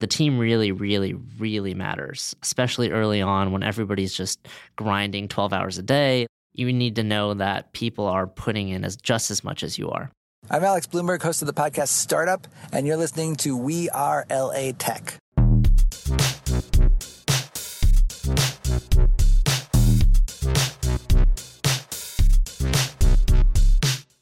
the team really, really, really matters, especially early on when everybody's just grinding 12 hours a day. You need to know that people are putting in as just as much as you are. I'm Alex Blumberg, host of the podcast Startup, and you're listening to We Are LA Tech.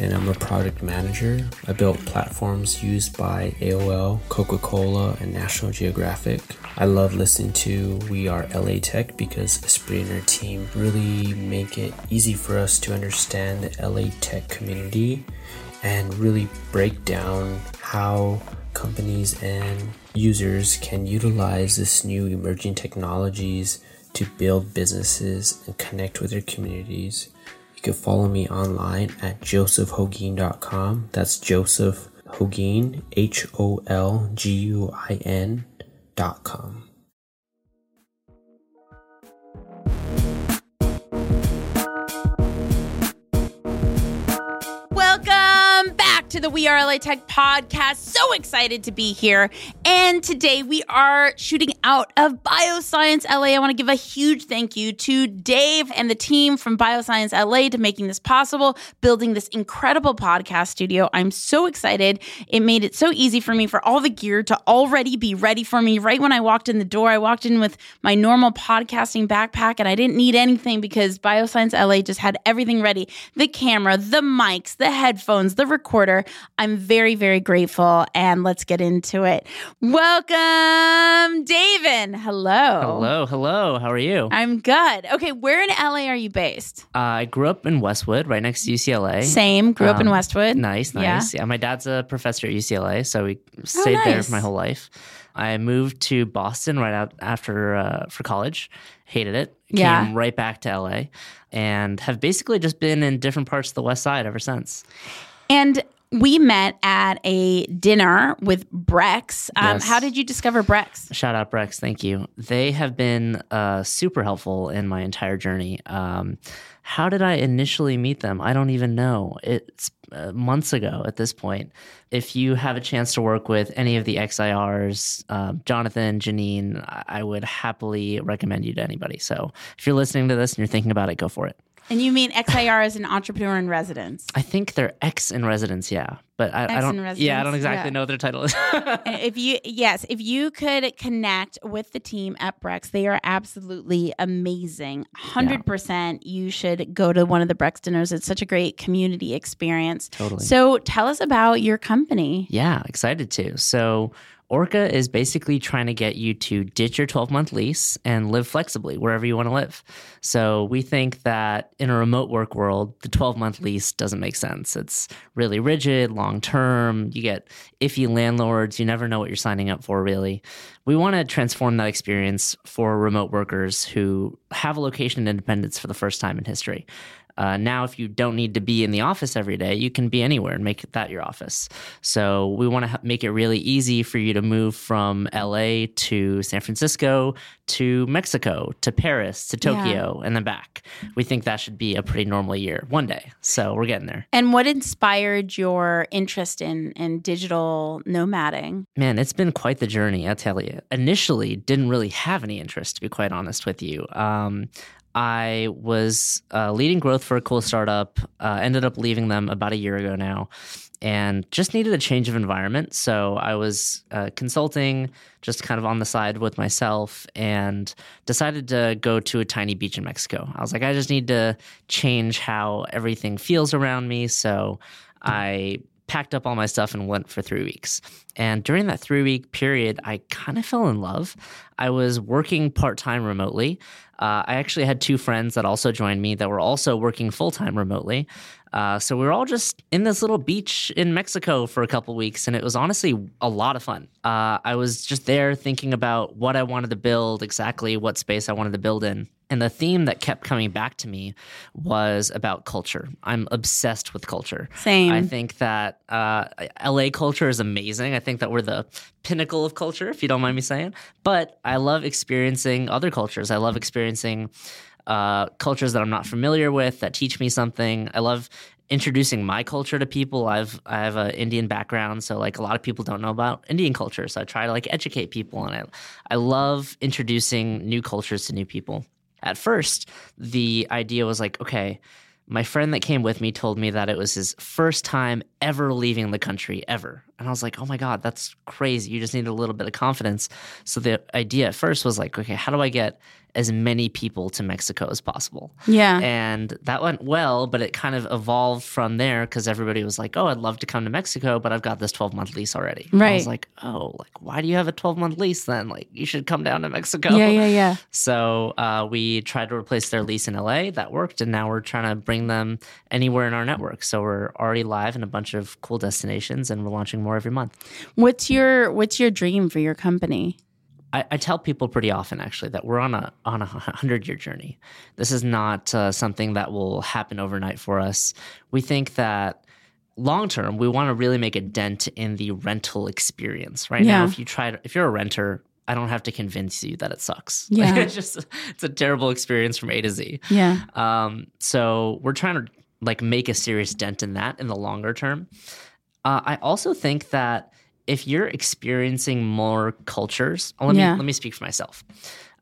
and I'm a product manager. I built platforms used by AOL, Coca Cola, and National Geographic. I love listening to We Are LA Tech because Espree and her team really make it easy for us to understand the LA Tech community and really break down how companies and users can utilize this new emerging technologies to build businesses and connect with their communities. You can follow me online at josephholguin.com. That's Joseph Holguin, H O L G U I N.com. to the We Are LA Tech podcast. So excited to be here. And today we are shooting out of Bioscience LA. I want to give a huge thank you to Dave and the team from Bioscience LA to making this possible, building this incredible podcast studio. I'm so excited. It made it so easy for me for all the gear to already be ready for me right when I walked in the door. I walked in with my normal podcasting backpack and I didn't need anything because Bioscience LA just had everything ready the camera, the mics, the headphones, the recorder. I'm very, very grateful. And let's get into it. Welcome, Devan. Hello. Hello. Hello. How are you? I'm good. Okay. Where in LA are you based? Uh, I grew up in Westwood, right next to UCLA. Same. Grew um, up in um, Westwood. Nice, nice. Yeah. yeah. My dad's a professor at UCLA, so we oh, stayed oh, nice. there for my whole life. I moved to Boston right out after uh, for college. Hated it. Came yeah. right back to LA, and have basically just been in different parts of the West Side ever since. And we met at a dinner with Brex. Um, yes. How did you discover Brex? Shout out Brex. Thank you. They have been uh, super helpful in my entire journey. Um, how did I initially meet them? I don't even know. It's uh, months ago at this point. If you have a chance to work with any of the XIRs, uh, um, Jonathan, Janine, I would happily recommend you to anybody. So if you're listening to this and you're thinking about it, go for it. And you mean XIR as an entrepreneur in residence? I think they're X in residence, yeah. But I, I don't. Yeah, I don't exactly yeah. know what their title is. if you, yes, if you could connect with the team at Brex, they are absolutely amazing. Hundred yeah. percent, you should go to one of the Brex dinners. It's such a great community experience. Totally. So tell us about your company. Yeah, excited to. So Orca is basically trying to get you to ditch your 12 month lease and live flexibly wherever you want to live. So we think that in a remote work world, the 12 month lease doesn't make sense. It's really rigid, long term. You get iffy landlords. You never know what you're signing up for, really. We want to transform that experience for remote workers who have a location independence for the first time in history. Uh, now, if you don't need to be in the office every day, you can be anywhere and make that your office. So we want to make it really easy for you to move from LA to San Francisco to Mexico to Paris to Tokyo yeah. and then back. We think that should be a pretty normal year one day. So we're getting there. And what inspired your interest in in digital nomading? Man, it's been quite the journey. I tell you. Initially, didn't really have any interest, to be quite honest with you. Um, I was uh, leading growth for a cool startup. Uh, ended up leaving them about a year ago now, and just needed a change of environment. So I was uh, consulting, just kind of on the side with myself, and decided to go to a tiny beach in Mexico. I was like, I just need to change how everything feels around me. So I packed up all my stuff and went for three weeks. And during that three week period, I kind of fell in love. I was working part time remotely. Uh, I actually had two friends that also joined me that were also working full time remotely. Uh, so we were all just in this little beach in Mexico for a couple weeks, and it was honestly a lot of fun. Uh, I was just there thinking about what I wanted to build, exactly what space I wanted to build in. And the theme that kept coming back to me was about culture. I'm obsessed with culture. Same. I think that uh, LA culture is amazing. I think that we're the pinnacle of culture, if you don't mind me saying. But I love experiencing other cultures. I love experiencing uh, cultures that I'm not familiar with that teach me something. I love introducing my culture to people. I've I have an Indian background, so like a lot of people don't know about Indian culture. So I try to like educate people, on it. I love introducing new cultures to new people. At first, the idea was like, okay, my friend that came with me told me that it was his first time ever leaving the country ever. And I was like, oh my God, that's crazy. You just need a little bit of confidence. So the idea at first was like, okay, how do I get as many people to Mexico as possible? Yeah. And that went well, but it kind of evolved from there because everybody was like, oh, I'd love to come to Mexico, but I've got this 12 month lease already. Right. I was like, oh, like, why do you have a 12 month lease then? Like, you should come down to Mexico. Yeah, yeah, yeah. So uh, we tried to replace their lease in LA. That worked, and now we're trying to bring them anywhere in our network. So we're already live in a bunch of cool destinations, and we're launching more every month. What's your What's your dream for your company? I, I tell people pretty often, actually, that we're on a on a hundred year journey. This is not uh, something that will happen overnight for us. We think that long term, we want to really make a dent in the rental experience. Right now, if you try, to, if you're a renter. I don't have to convince you that it sucks. Yeah. it's just it's a terrible experience from A to Z. Yeah. Um, so we're trying to like make a serious dent in that in the longer term. Uh, I also think that if you're experiencing more cultures, let Yeah. me let me speak for myself.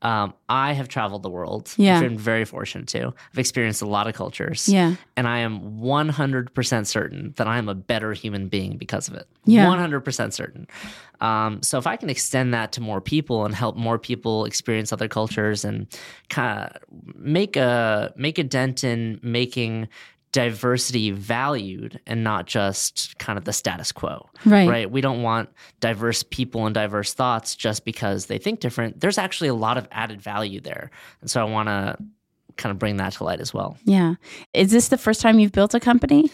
Um, I have traveled the world. Yeah. I've been very fortunate to. I've experienced a lot of cultures. Yeah. And I am 100% certain that I am a better human being because of it. Yeah. 100% certain. Um, so if I can extend that to more people and help more people experience other cultures and kind of make a make a dent in making diversity valued and not just kind of the status quo. Right. Right. We don't want diverse people and diverse thoughts just because they think different. There's actually a lot of added value there. And so I want to kind of bring that to light as well. Yeah. Is this the first time you've built a company?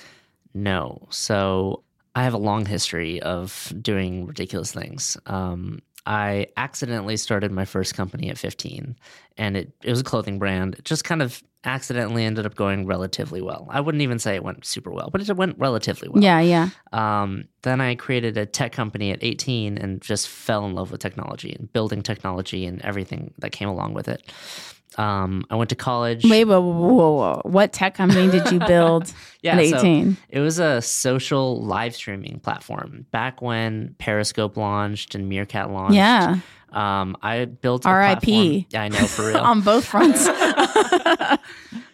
No. So I have a long history of doing ridiculous things. Um, I accidentally started my first company at 15, and it, it was a clothing brand. It just kind of accidentally ended up going relatively well. I wouldn't even say it went super well, but it went relatively well. Yeah. Yeah. Um, then I created a tech company at 18 and just fell in love with technology and building technology and everything that came along with it. Um, I went to college. Wait, whoa, whoa, whoa, whoa. What tech company did you build Yeah, at so 18? it was a social live streaming platform back when Periscope launched and Meerkat launched. yeah. Um, I built a R.I.P.. Yeah, I know for real. On both fronts.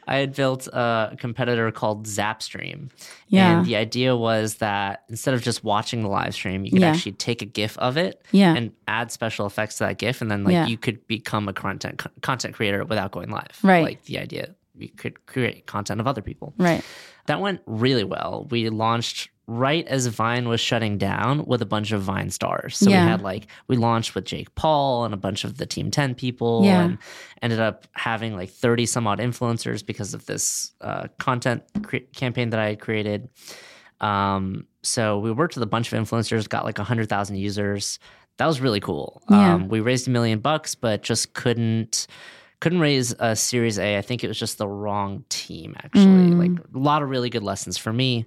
I had built a competitor called Zapstream. Yeah. And the idea was that instead of just watching the live stream, you could Yeah. actually take a GIF of it Yeah. and add special effects to that GIF. And then like Yeah. you could become a content content creator without going live. Right. Like the idea you could create content of other people. right. That went really well. We launched right as Vine was shutting down with a bunch of Vine stars. So Yeah. we had like we launched with Jake Paul and a bunch of the Team 10 people Yeah. and ended up having like 30 some odd influencers because of this uh, content cre- campaign that I had created. Um, so we worked with a bunch of influencers, got like 100,000 users. That was really cool. Yeah. Um, we raised a million bucks, but just couldn't couldn't raise a Series A. I think it was just the wrong team, actually. Mm. Like a lot of really good lessons for me,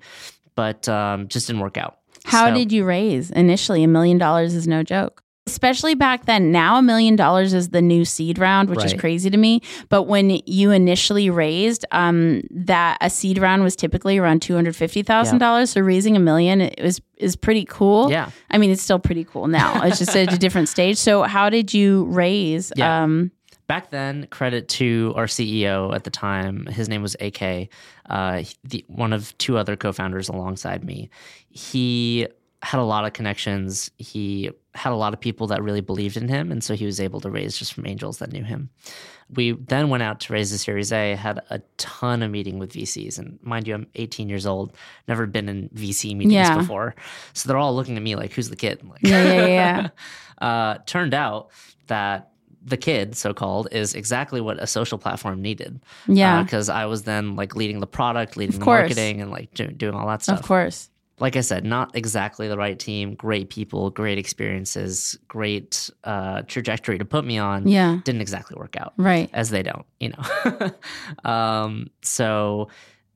but um, just didn't work out. How So- did you raise initially? A million dollars is no joke. Especially back then. Now, a million dollars is the new seed round, which is crazy to me. But when you initially raised, um, that a seed round was typically around two hundred fifty thousand dollars. So raising a million it was is pretty cool. Yeah. I mean, it's still pretty cool now. It's just at a different stage. So, how did you raise? Yeah. Um, back then, credit to our CEO at the time. His name was AK, uh, the, one of two other co-founders alongside me. He had a lot of connections. He had a lot of people that really believed in him, and so he was able to raise just from angels that knew him. We then went out to raise the Series A. Had a ton of meeting with VCs, and mind you, I'm 18 years old, never been in VC meetings Yeah. before, so they're all looking at me like, "Who's the kid?" I'm like, Yeah, yeah, yeah. uh, turned out that the kid, so called, is exactly what a social platform needed. Yeah. Because I was then like leading the product, leading the marketing, and like do- doing all that stuff. of course. Like I said, not exactly the right team, great people, great experiences, great uh, trajectory to put me on. Yeah. Didn't exactly work out Right. as they don't, you know. um, so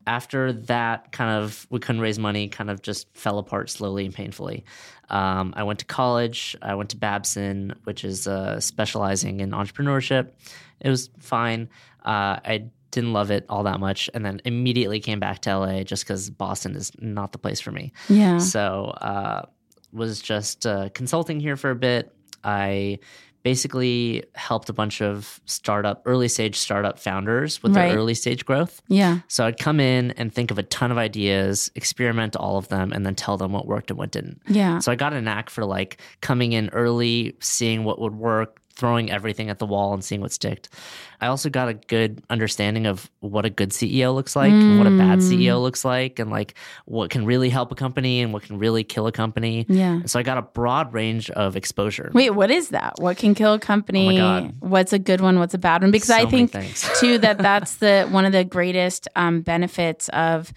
after that, kind of, we couldn't raise money, kind of just fell apart slowly and painfully. Um, I went to college. I went to Babson, which is uh, specializing in entrepreneurship. It was fine. Uh, I didn't love it all that much, and then immediately came back to LA just because Boston is not the place for me. Yeah. So uh, was just uh, consulting here for a bit. I basically helped a bunch of startup, early stage startup founders with Right. their early stage growth. Yeah. So I'd come in and think of a ton of ideas, experiment all of them, and then tell them what worked and what didn't. Yeah. So I got a knack for like coming in early, seeing what would work, throwing everything at the wall and seeing what sticked. I also got a good understanding of what a good CEO looks like and what a bad Mm. CEO looks like and like what can really help a company and what can really kill a company. Yeah. And so I got a broad range of exposure. Wait, what is that? What can kill a company? Oh God. What's a good one? What's a bad one? Because So I think too that that's the one of the greatest um, benefits of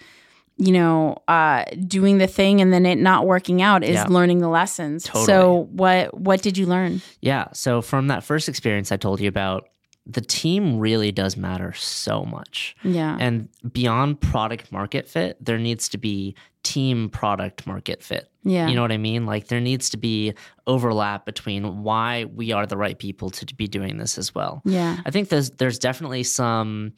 you know uh, doing the thing and then it not working out is Yeah. learning the lessons. Totally. So what what did you learn? Yeah. So from that first experience I told you about, the team really does matter so much. Yeah. And beyond product market fit, there needs to be team product market fit. yeah. You know what I mean? Like there needs to be overlap between why we are the right people to be doing this as well. yeah. I think there's there's definitely some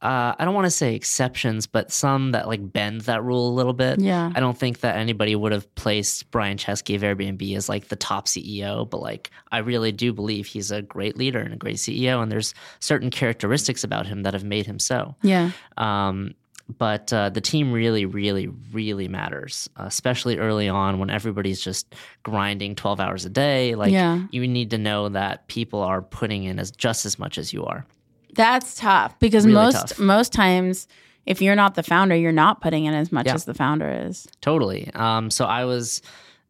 uh, I don't want to say exceptions, but some that like bend that rule a little bit. Yeah. I don't think that anybody would have placed Brian Chesky of Airbnb as like the top CEO, but like I really do believe he's a great leader and a great CEO, and there's certain characteristics about him that have made him so. Yeah. Um, but uh, the team really, really, really matters, uh, especially early on when everybody's just grinding 12 hours a day. Like, Yeah. you need to know that people are putting in as just as much as you are. That's tough because Really most tough. most times if you're not the founder, you're not putting in as much Yeah. as the founder is. Totally. Um, so I was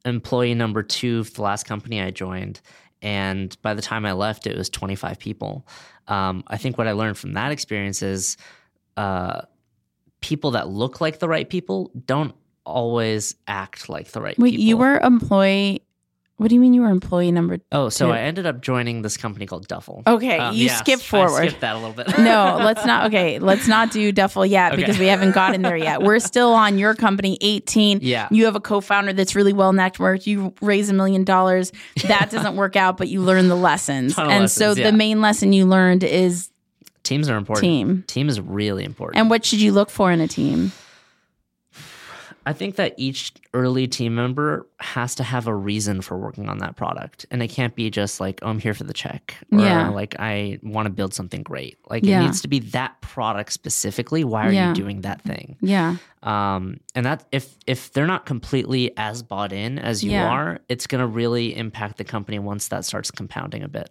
employee number two of the last company I joined. And by the time I left, it was 25 people. Um, I think what I learned from that experience is uh, people that look like the right people don't always act like the right Wait, people. you were employee what do you mean you were employee number Oh, so two? I ended up joining this company called Duffel. Okay, Um, you yes, skip I forward. skipped that a little bit. no, let's not. Okay, let's not do Duffel yet Okay. because we haven't gotten there yet. We're still on your company, 18. Yeah. You have a co founder that's really well networked. You raise a million dollars. That doesn't work out, but you learn the lessons. And so yeah. the main lesson you learned is Teams are important. team. Team is really important. And what should you look for in a team? I think that each early team member has to have a reason for working on that product. And it can't be just like, oh, I'm here for the check. Or Yeah. like, I want to build something great. Like, Yeah. it needs to be that product specifically. Why are Yeah. you doing that thing? Yeah. Um, and that if if they're not completely as bought in as you are, it's going to really impact the company once that starts compounding a bit.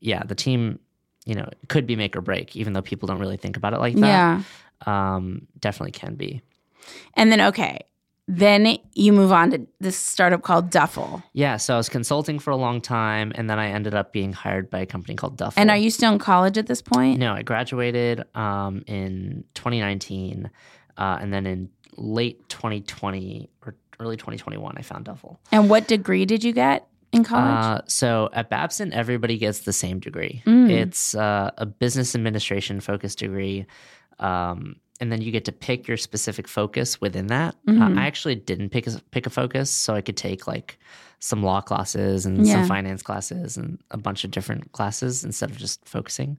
Yeah, the team, you know, could be make or break, even though people don't really think about it like that. Yeah. Um, definitely can be. And then, okay. Then you move on to this startup called Duffel. Yeah, so I was consulting for a long time, and then I ended up being hired by a company called Duffel. And are you still in college at this point? No, I graduated um, in 2019, uh, and then in late 2020 or early 2021, I found Duffel. And what degree did you get in college? Uh, so at Babson, everybody gets the same degree. Mm. It's uh, a business administration focused degree. Um, and then you get to pick your specific focus within that. Mhm. Uh, I actually didn't pick a, pick a focus, so I could take like some law classes and Yeah. some finance classes and a bunch of different classes instead of just focusing.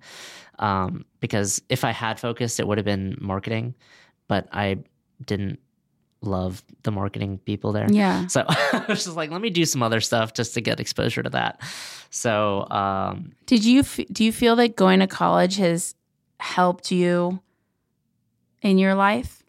Um, because if I had focused, it would have been marketing, but I didn't love the marketing people there. Yeah. So I was just like, let me do some other stuff just to get exposure to that. So um, Did you f- do you feel that going to college has helped you in your life?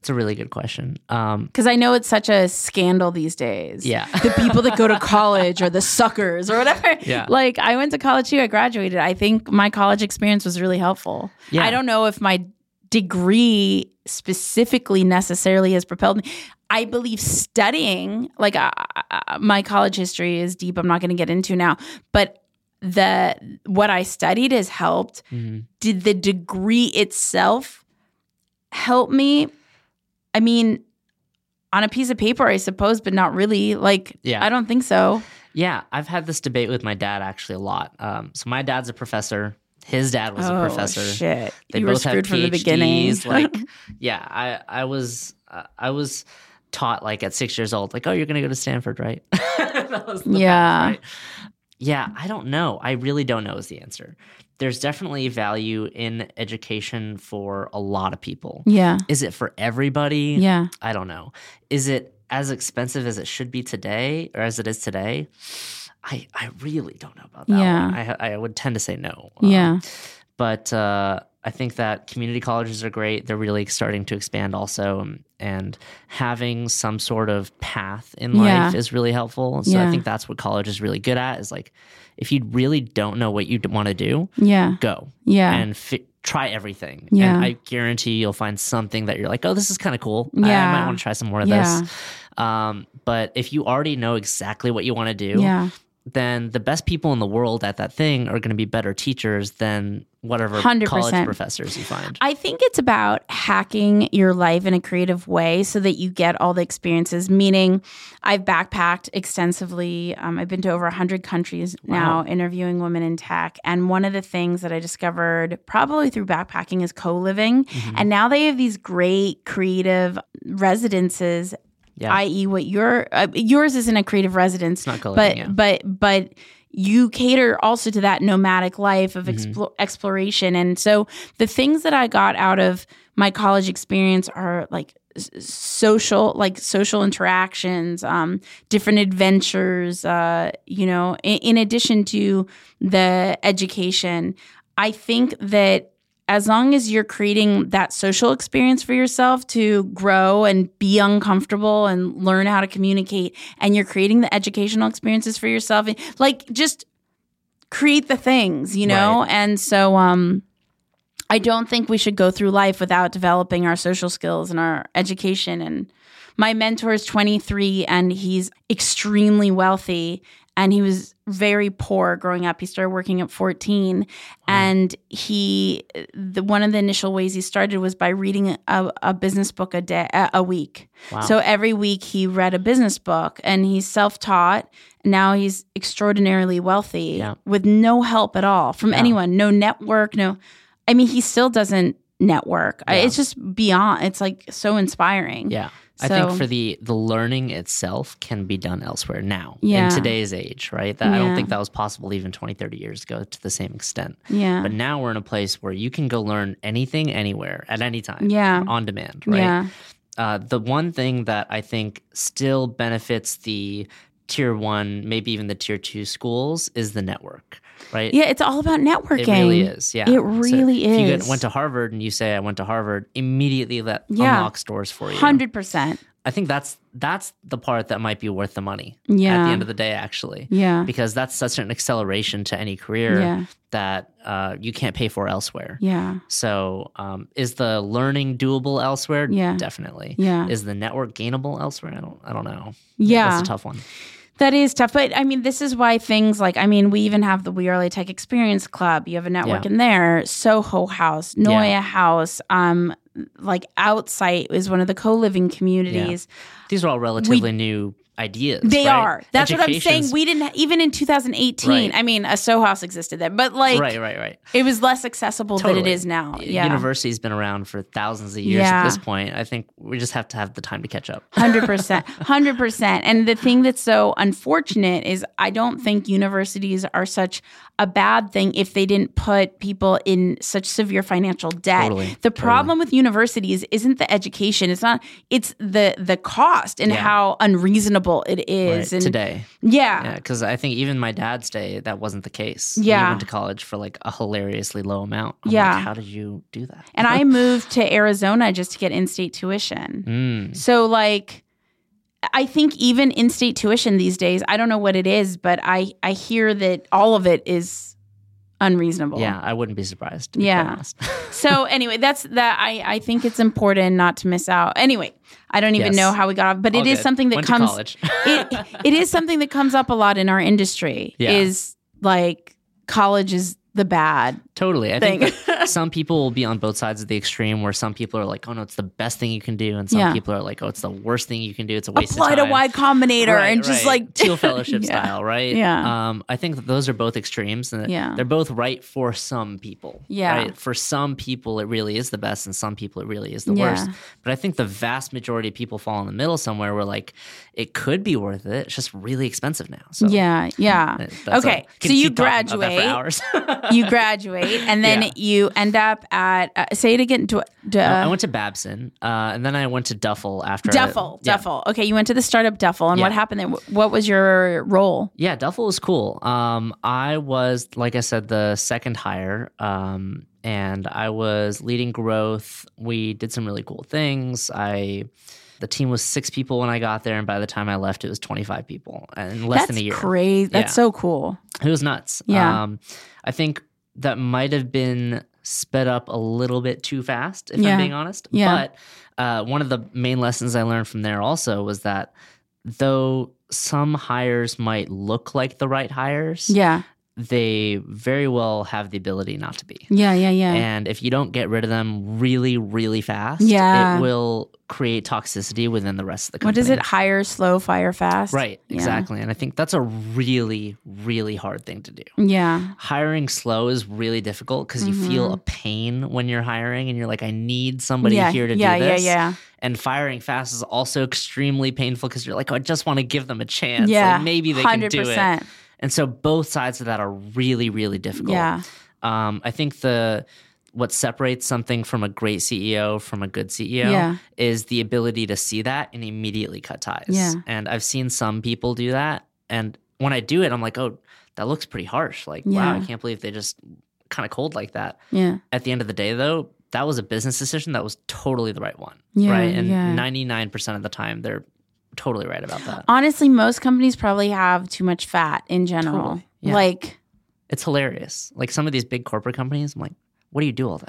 it's a really good question. Um, Because I know it's such a scandal these days. yeah. The people that go to college are the suckers or whatever. Yeah. Like I went to college too. I graduated. I think my college experience was really helpful. Yeah. I don't know if my degree specifically necessarily has propelled me. I believe studying, like uh, uh, my college history is deep. I'm not going to get into now, but the what I studied has helped. Mhm. Did the degree itself help me? I mean, on a piece of paper, I suppose, but not really. Like, Yeah. I don't think so. Yeah, I've had this debate with my dad actually a lot. Um, so my dad's a professor. His dad was a oh professor. shit! They you both were screwed have from the beginning. PhDs. like, yeah, I I was uh, I was taught like at six years old, like, oh, you're gonna go to Stanford, right? That was the path, Yeah. right? Yeah, I don't know. I really don't know is the answer. There's definitely value in education for a lot of people. yeah, Is it for everybody? yeah. I don't know. Is it as expensive as it should be today or as it is today? I, I really don't know about that Yeah. one. I, I would tend to say no. Um, Yeah. but uh, I think that community colleges are great. They're really starting to expand also. um, And having some sort of path in Yeah. life is really helpful. So Yeah. I think that's what college is really good at is like, if you really don't know what you want to do, Yeah. go Yeah. and fi- try everything. Yeah. And I guarantee you'll find something that you're like, oh, this is kind of cool. I- I, might want to try some more of Yeah. this. Um, but if you already know exactly what you want to do, yeah. Then the best people in the world at that thing are going to be better teachers than whatever 100%. college professors you find. I think it's about hacking your life in a creative way so that you get all the experiences. Meaning, I've backpacked extensively. Um, I've been to over 100 countries now interviewing women in tech. And one of the things that I discovered probably through backpacking is co living. Mm-hmm. And now they have these great creative residences. Yeah. i.e., what your uh, yours isn't a creative residence, but yeah. but but you cater also to that nomadic life of Mm-hmm. explo- exploration and so the things that i got out of my college experience are like social like social interactions um different adventures uh you know in, in addition to the education i think that as long as you're creating that social experience for yourself to grow and be uncomfortable and learn how to communicate and you're creating the educational experiences for yourself and like just create the things you know? And so um i don't think we should go through life without developing our social skills and our education. And my mentor is 23 and he's extremely wealthy and he was very poor growing up. He started working at 14 and he the one of the initial ways he started was by reading a, a business book a day a, a week. Wow. So every week he read a business book and he's self-taught. Now he's extraordinarily wealthy Yeah. with no help at all from Yeah. anyone, no network, no I mean he still doesn't network. Yeah. It's just beyond it's like so inspiring. yeah. I think for the the learning itself can be done elsewhere now Yeah. in today's age, right? That I don't think that was possible even 20, 30 years ago to the same extent. Yeah. But now we're in a place where you can go learn anything anywhere at any time. Yeah. On demand, right? Yeah. Uh, the one thing that I think still benefits the tier one, maybe even the tier two schools is the network, right? Yeah, it's all about networking. It really is. Yeah. It So really if you went to Harvard and you say I went to Harvard, immediately that Yeah. unlocks doors for you. Hundred percent. I think that's that's the part that might be worth the money Yeah. at the end of the day, actually. Yeah. Because that's such an acceleration to any career Yeah. that uh, you can't pay for elsewhere. Yeah. So, um, is the learning doable elsewhere? Yeah. definitely. Yeah. Is the network gainable elsewhere? I don't. I don't know. Yeah. that's a tough one. That is tough. But I mean, this is why things like, I mean, we even have the We LA Tech Experience Club. You have a network Yeah. in there, Soho House, Neue House, um, like Outsite is one of the co living communities. These are all relatively new ideas. They right? are. That's what I'm saying. We didn't even in 2018. Right. I mean, a Soho House existed then, but like right, right, right. it was less accessible than it is now. Yeah. University's been around for thousands of years Yeah. at this point. I think we just have to have the time to catch up. Hundred percent, hundred percent. And the thing that's so unfortunate is I don't think universities are such a bad thing if they didn't put people in such severe financial debt. Totally, the problem with universities isn't the education; it's not. It's the the cost and Yeah. how unreasonable it is. Right, and today. yeah, Yeah, because I think even my dad's day, that wasn't the case. Yeah. he went to college for like a hilariously low amount. I'm Yeah. like, how did you do that? and I moved to Arizona just to get in-state tuition. Mm, So like I think even in-state tuition these days, I don't know what it is, but I I hear that all of it is unreasonable. yeah, I wouldn't be surprised. To be Yeah. So anyway, that's that I I think it's important not to miss out. Anyway, I don't even Yes. know how we got off, but All it is good. something that Went comes it it is something that comes up a lot in our industry Yeah. is like college is the bad Totally. I thing. think some people will be on both sides of the extreme where some people are like, oh no, it's the best thing you can do. And some Yeah. people are like, oh, it's the worst thing you can do. It's a waste Apply of time. Apply to time. Y Combinator Right, and just right. like Thiel Fellowship Yeah. style, right? Yeah. Um, I think that those are both extremes. And Yeah. They're both right for some people. Yeah. Right? For some people, it really is the best, and some people, it really is the Yeah. worst. But I think the vast majority of people fall in the middle somewhere where like it could be worth it. It's just really expensive now. So Yeah, yeah. Okay, so you keep talking about that for graduate. you graduate and then Yeah. you end up at uh, say it again du- I went to Babson, uh, and then I went to Duffel after. I- duffel yeah. duffel okay you went to the startup duffel and what happened there what was your role Yeah, Duffel was cool. Um, I was, like I said, the second hire, um, and I was leading growth. We did some really cool things. I, the team was six people when I got there, and by the time I left, it was twenty five people and less that's than a year. crazy that's Yeah. so cool It was nuts. Yeah. Um, I think that might have been sped up a little bit too fast, if Yeah. I'm being honest. Yeah. But uh, one of the main lessons I learned from there also was that though some hires might look like the right hires, yeah they very well have the ability not to be. yeah yeah yeah And if you don't get rid of them really, really fast, Yeah. it will create toxicity within the rest of the what company. is it hire slow fire fast Right, Yeah. exactly. And I think that's a really, really hard thing to do yeah hiring slow is really difficult because you feel a pain when you're hiring and you're like, I need somebody Mm-hmm. yeah here to yeah do this. yeah this. yeah And firing fast is also extremely painful because you're like, oh, I just want to give them a chance. yeah Like, maybe they can do it. 100%. And so both sides of that are really, really difficult. yeah Um, I think the what separates something from a great CEO from a good CEO Yeah. is the ability to see that and immediately cut ties. Yeah. And I've seen some people do that. And when I do it, I'm like, oh, that looks pretty harsh. Like, wow, I can't believe they just kind of cold like that. yeah At the end of the day, though, that was a business decision that was totally the right one. Yeah, right. And yeah. 99% of the time, they're totally right about that. honestly most companies probably have too much fat in general Totally. Yeah. like It's hilarious. Like some of these big corporate companies, I'm like, what do you do all day?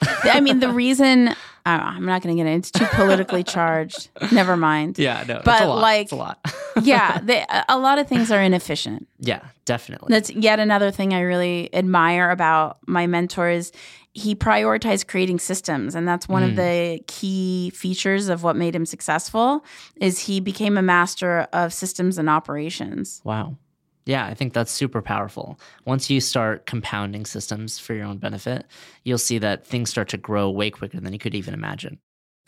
I mean, the reason I am not going to get it. It's too politically charged. Never mind. Yeah, no, But, it's a lot. like- it's a lot. Yeah, they, a lot of things are inefficient. Yeah, definitely. That's yet another thing I really admire about my mentor is he prioritized creating systems, and that's one of Mm. the key features of what made him successful. Is he became a master of systems and operations. Wow. Yeah, I think that's super powerful. Once you start compounding systems for your own benefit, you'll see that things start to grow way quicker than you could even imagine.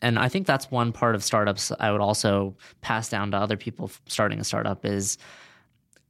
And I think that's one part of startups I would also pass down to other people starting a startup is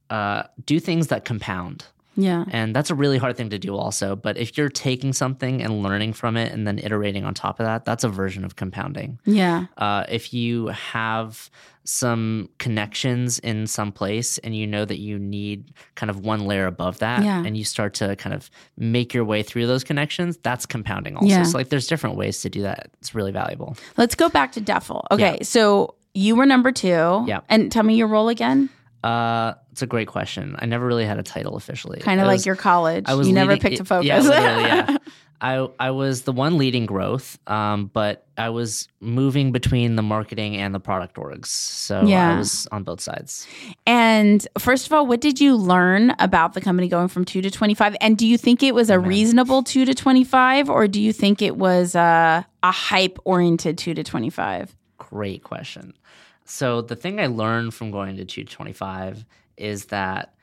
uh, do things that compound. Yeah, And that's a really hard thing to do, also. But if you're taking something and learning from it and then iterating on top of that, that's a version of compounding. yeah, Uh, if you have some connections in some place and you know that you need kind of one layer above that Yeah. and you start to kind of make your way through those connections, that's compounding also. Yeah. So like there's different ways to do that. It's really valuable. Let's go back to Duffel. Okay, so you were number two. Yeah. and tell me your role again. Uh, it's a great question. I never really had a title officially. Kind of like was- your college. I was you never leading- picked a focus. Yeah, yeah. I I was the one leading growth, um, but I was moving between the marketing and the product orgs. So Yeah. I was on both sides. And first of all, what did you learn about the company going from two to 25? And do you think it was a reasonable two to 25, or do you think it was a, a hype oriented two to 25? Great question. So the thing I learned from going to 225 is that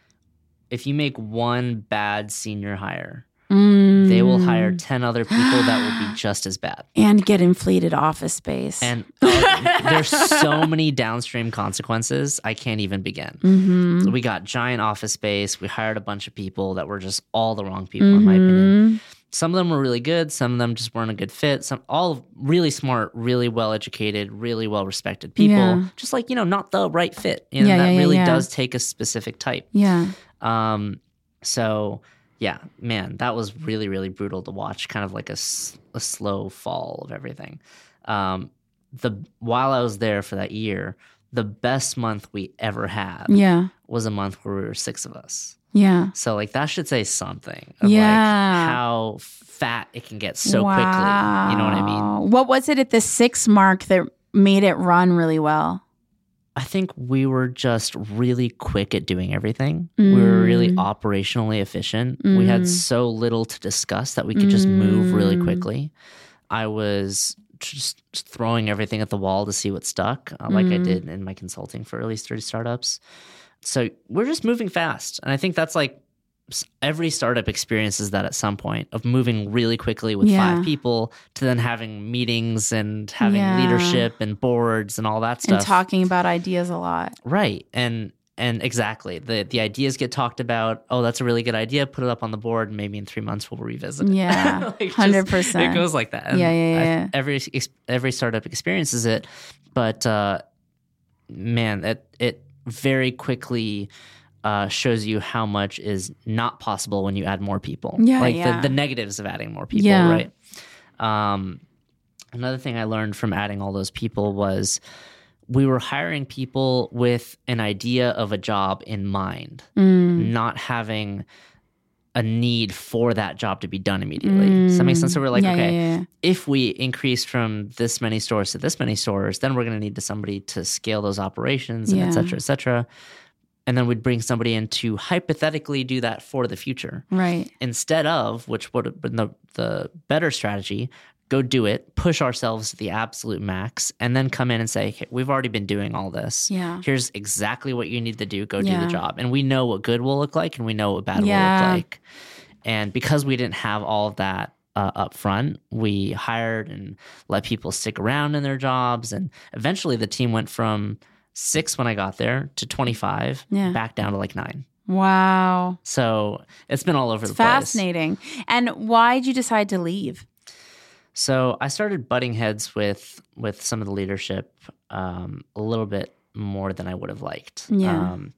if you make one bad senior hire, they will hire 10 other people that will be just as bad. and get inflated office space. And uh, there's so many downstream consequences, I can't even begin. Mhm. So we got giant office space. We hired a bunch of people that were just all the wrong people, in my opinion. Some of them were really good. Some of them just weren't a good fit. Some all really smart, really well educated, really well respected people. Yeah. Just like you know, not the right fit. You know, Yeah, that yeah, really does take a specific type. Yeah. Um, so yeah, man, that was really really brutal to watch. Kind of like a, a slow fall of everything. Um, the while I was there for that year, the best month we ever had Yeah. was a month where we were six of us. Yeah. So like that should say something of Yeah. like how fat it can get so quickly. You know what I mean? What was it at the six mark that made it run really well? I think we were just really quick at doing everything. We were really Mm. operationally efficient. We had Mm. so little to discuss that we could just move really Mm. quickly. I was just throwing everything at the wall to see what stuck, uh, like I Mm. did in my consulting for early stage startups. So we're just moving fast. And I think that's like every startup experiences that at some point of moving really quickly with Yeah. five people to then having meetings and having Yeah. leadership and boards and all that stuff. And talking about ideas a lot. Right. And and exactly. The the ideas get talked about. Oh, that's a really good idea. Put it up on the board and maybe in 3 months we'll revisit it. Yeah, Like, 100%. It goes like that. And Yeah, yeah, I- yeah. every every startup experiences it, but uh man, it it very quickly uh, shows you how much is not possible when you add more people. Yeah, like yeah. The, the negatives of adding more people, Yeah. right? Um, another thing I learned from adding all those people was we were hiring people with an idea of a job in mind, Mm. not having a need for that job to be done immediately. Does that make sense? So we're like, Mm. yeah, okay, yeah, yeah. if we increase from this many stores to this many stores, then we're going to need to somebody to scale those operations and et cetera, et cetera. And then we'd bring somebody in to hypothetically do that for the future Right. instead of, which would have been the, the better strategy, go do it, push ourselves to the absolute max, and then come in and say, okay, we've already been doing all this. Yeah. Here's exactly what you need to do. Go do the job. And we know what good will look like and we know what bad will look like. And because we didn't have all of that uh, up front, we hired and let people stick around in their jobs. And eventually the team went from six when I got there to 25, Yeah. back down to like nine. Wow. So it's been all over It's the place. fascinating. And why did you decide to leave? So I started butting heads with with some of the leadership um, a little bit more than I would have liked. Yeah. Um,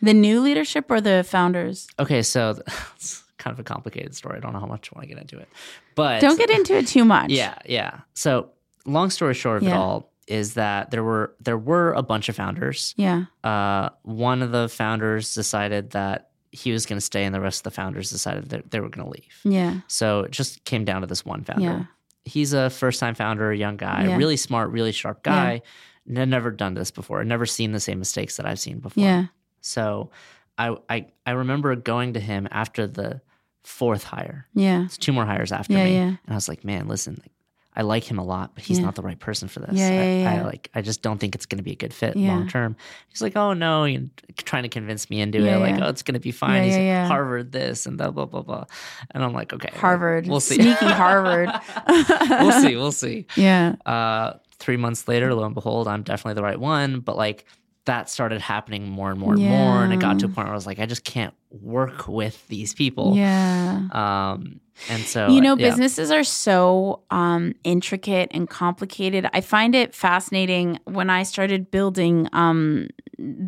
The new leadership or the founders? okay, so it's kind of a complicated story. I don't know how much I want to get into it, but Don't get into it too much. Yeah, yeah. So long story short of it all is that there were there were a bunch of founders. Yeah. Uh, one of the founders decided that he was going to stay, and the rest of the founders decided that they were going to leave. Yeah. So it just came down to this one founder. Yeah. He's a first time founder, a young guy, Yeah. really smart, really sharp guy. Had never done this before, never seen the same mistakes that I've seen before. Yeah. So I, I I remember going to him after the fourth hire. Yeah. It's two more hires after Yeah, me. yeah. And I was like, man, listen, like, I like him a lot, but he's Yeah. not the right person for this. Yeah, I, yeah, I yeah. like I just don't think it's gonna be a good fit long term. He's like, oh no, you're trying to convince me into it. Like, oh, it's gonna be fine. Yeah, he's yeah, like. Harvard this and blah blah blah blah. And I'm like, okay. Harvard. We'll see. Sneaky Harvard. we'll see. We'll see. Yeah. Uh, three months later, lo and behold, I'm definitely the right one. But like that started happening more and more and more, and it got to a point where I was like, I just can't work with these people. Yeah. Um, and so you know, yeah. businesses are so um, intricate and complicated. I find it fascinating when I started building. Um,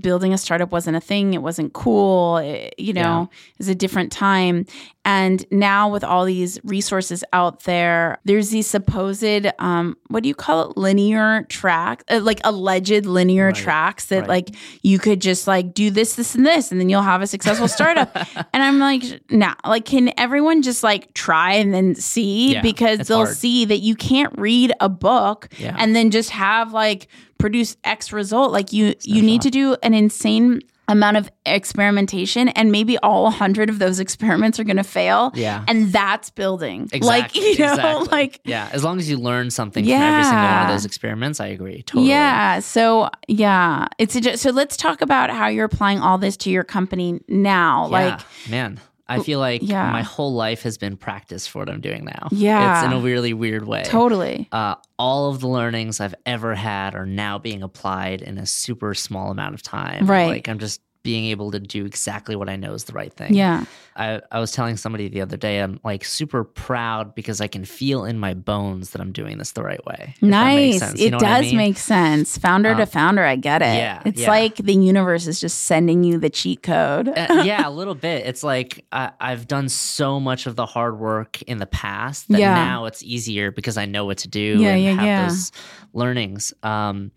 building a startup wasn't a thing. It wasn't cool. It- you know, it was a different time. And now with all these resources out there, there's these supposed um, what do you call it? Linear track, uh, like alleged linear Right, tracks that right. like you could just like do this, this, and this, and then you'll have a successful startup. and I'm like, nah, like, can everyone just like try and then see? Yeah, because they'll hard. see that you can't read a book Yeah. and then just have like produce X result. Like you, you no need shot. to do an insane amount of experimentation and maybe all 100 of those experiments are going to fail Yeah. and that's building Exactly. like you know exactly. like yeah, as long as you learn something from every single one of those experiments, I agree. Totally. yeah so yeah it's a, so let's talk about how you're applying all this to your company now like man. I feel like yeah. my whole life has been practice for what I'm doing now. Yeah. It's in a really weird way. totally Uh, all of the learnings I've ever had are now being applied in a super small amount of time. Right. Like I'm just being able to do exactly what I know is the right thing. yeah I, I was telling somebody the other day, I'm like super proud because I can feel in my bones that I'm doing this the right way. if that makes nice sense. You it know does what I mean? make sense founder to Um, founder i get it yeah, it's yeah. like the universe is just sending you the cheat code Uh, yeah, a little bit. It's like I, I've done so much of the hard work in the past that Yeah. now it's easier because I know what to do Yeah, and yeah, have yeah. those learnings. Um,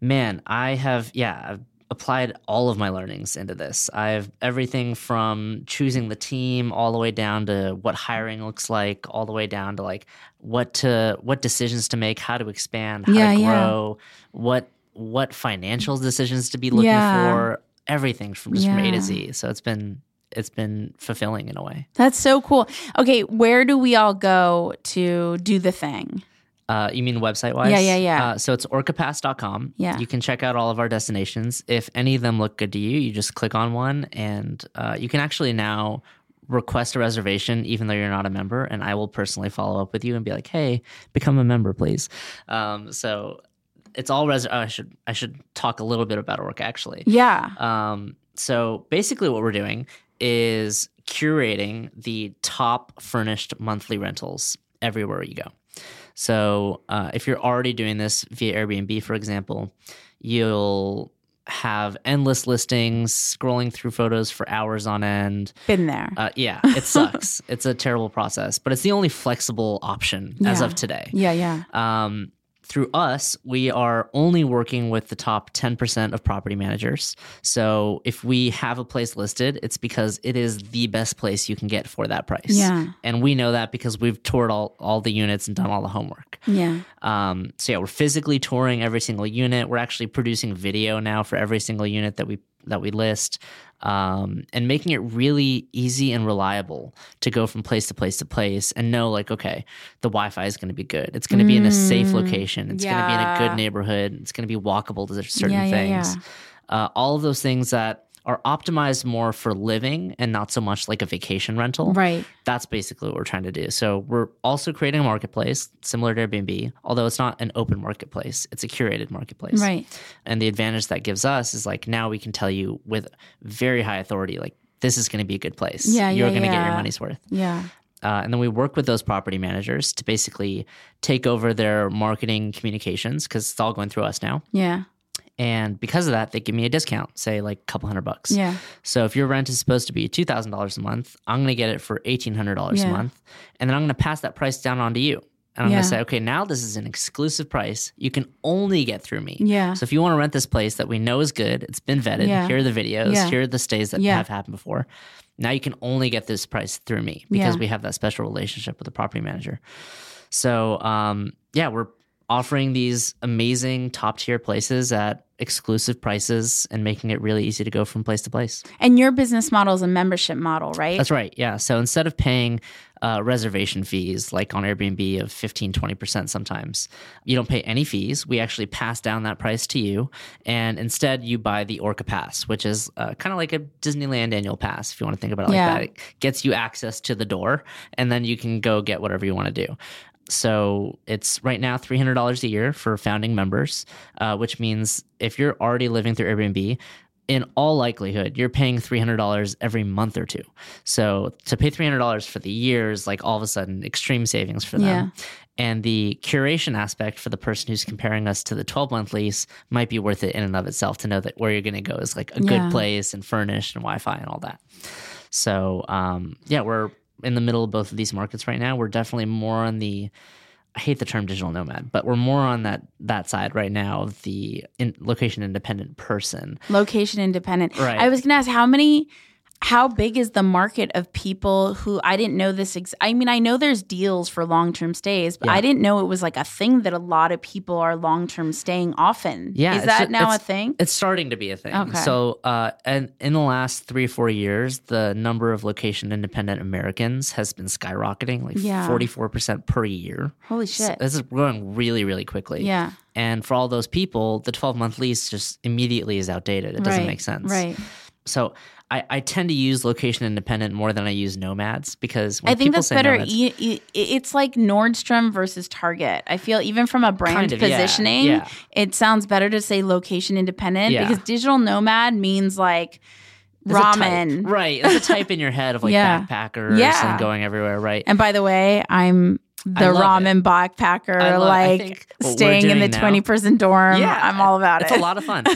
man, I have yeah, I've applied all of my learnings into this. I've everything from choosing the team all the way down to what hiring looks like, all the way down to like what to what decisions to make, how to expand, how Yeah, to yeah. grow, what what financial decisions to be looking Yeah. for, everything from just from A to Z. So it's been it's been fulfilling in a way. that's so cool okay where do we all go to do the thing Uh, you mean website wise? Yeah, yeah, yeah. Uh, so it's orcapass.com. Yeah. You can check out all of our destinations. If any of them look good to you, you just click on one and uh, you can actually now request a reservation even though you're not a member and I will personally follow up with you and be like, "Hey, become a member, please." Um, so it's all res- oh, I should I should talk a little bit about Orca actually. yeah Um, so basically, what we're doing is curating the top furnished monthly rentals everywhere you go. So uh, if you're already doing this via Airbnb, for example, you'll have endless listings scrolling through photos for hours on end. been there Uh, yeah, it sucks. it's a terrible process, but it's the only flexible option as of today. yeah yeah Um, through us, we are only working with the top 10% of property managers. So if we have a place listed, it's because it is the best place you can get for that price. Yeah. And we know that because we've toured all, all the units and done all the homework. yeah Um, so yeah, we're physically touring every single unit. We're actually producing video now for every single unit that we that we list, um, and making it really easy and reliable to go from place to place to place and know like, okay, the Wi-Fi is going to be good. It's going to be in a safe location. It's going to be in a good neighborhood. It's going to be walkable to certain Yeah, yeah, things. Uh, all of those things that are optimized more for living and not so much like a vacation rental right that's basically what we're trying to do. So we're also creating a marketplace similar to Airbnb, although it's not an open marketplace; it's a curated marketplace. right And the advantage that gives us is like now we can tell you with very high authority, like this is going to be a good place. Yeah, you're yeah, going to get your money's worth. yeah Uh, and then we work with those property managers to basically take over their marketing communications because it's all going through us now. yeah And because of that, they give me a discount, say like a couple hundred bucks. yeah So if your rent is supposed to be two thousand dollars a month, I'm going to get it for eighteen hundred dollars Yeah. a month, and then I'm going to pass that price down on to you. And I'm Yeah. going to say, okay, now this is an exclusive price. You can only get through me. Yeah. So if you want to rent this place that we know is good, it's been vetted. Yeah. Here are the videos. Yeah. Here are the stays that have happened before. Now you can only get this price through me because we have that special relationship with the property manager. So um, yeah, we're offering these amazing top tier places at exclusive prices and making it really easy to go from place to place. and your business model is a membership model right That's right. Yeah. So instead of paying uh, reservation fees like on Airbnb of 15, 20% sometimes, you don't pay any fees. We actually pass down that price to you. And instead, you buy the Orca Pass, which is uh, kind of like a Disneyland annual pass, if you want to think about it Yeah. like that. It gets you access to the door, and then you can go get whatever you want to do. So it's right now $300 a year for founding members, uh, which means if you're already living through Airbnb, in all likelihood, you're paying $300 every month or two. So to pay $300 for the year is like all of a sudden extreme savings for them. Yeah. And the curation aspect for the person who's comparing us to the 12 month lease might be worth it in and of itself to know that where you're going to go is like a Yeah. good place and furnished and Wi Fi and all that. So, um, yeah, we're in the middle of both of these markets right now. We're definitely more on the I hate the term digital nomad, but we're more on that that side right now of the in, location independent person. location independent Right. i was gonna ask how many how big is the market of people who I didn't know this? Ex- I mean, I know there's deals for long term stays, but Yeah. I didn't know it was like a thing that a lot of people are long term staying often. Yeah, is that now a thing? It's starting to be a thing. Okay. So, uh, and in the last three or four years, the number of location independent Americans has been skyrocketing, like forty four percent per year. Holy So shit! this is growing really, really quickly. yeah, And for all those people, the twelve month lease just immediately is outdated. It doesn't Right, make sense. Right. So I, I tend to use location independent more than I use nomads because when I think people that's say better. nomads- It's like Nordstrom versus Target. I feel even from a brand Kind of, positioning, yeah. it sounds better to say location independent Yeah. because digital nomad means like ramen. right? It's a type in your head of like Yeah. backpackers Yeah. and going everywhere, right? And by the way, I'm the ramen backpacker, like think staying in the now- 20 person dorm. Yeah, I'm all about it's it. It's a lot of fun.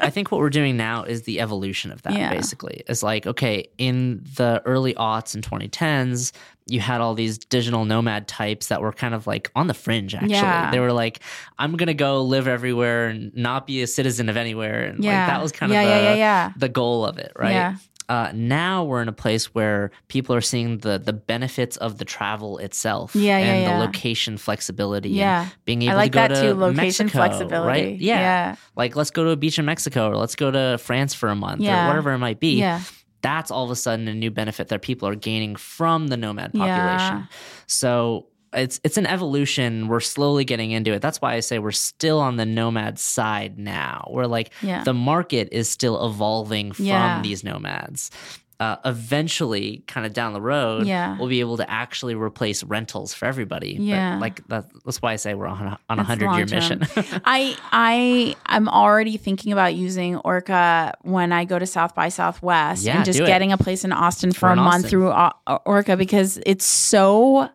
I think what we're doing now is the evolution of that. Yeah. Basically, it's like okay, in the early aughts and 2010s, you had all these digital nomad types that were kind of like on the fringe. Actually, Yeah. they were like, "I'm gonna go live everywhere and not be a citizen of anywhere," and Yeah. like that was kind of the, the goal of it, right? Yeah. Uh, now we're in a place where people are seeing the the benefits of the travel itself Yeah, yeah, and yeah. the location flexibility Yeah. and being I able like to go that to too. Location Mexico, flexibility. right? Yeah. Yeah. Like let's go to a beach in Mexico or let's go to France for a month Yeah. or whatever it might be. Yeah. That's all of a sudden a new benefit that people are gaining from the nomad Yeah. population. So it's it's an evolution. We're slowly getting into it. That's why I say we're still on the nomad side now. We're like Yeah. the market is still evolving from Yeah. these nomads. Uh, eventually, kind of down the road, Yeah. we'll be able to actually replace rentals for everybody. But, Yeah. like that, that's why I say we're on a, on a hundred year mission. I I I'm already thinking about using Orca when I go to South by Southwest Yeah, and just getting a place in Austin for Or a month Austin. through uh, Orca because it's so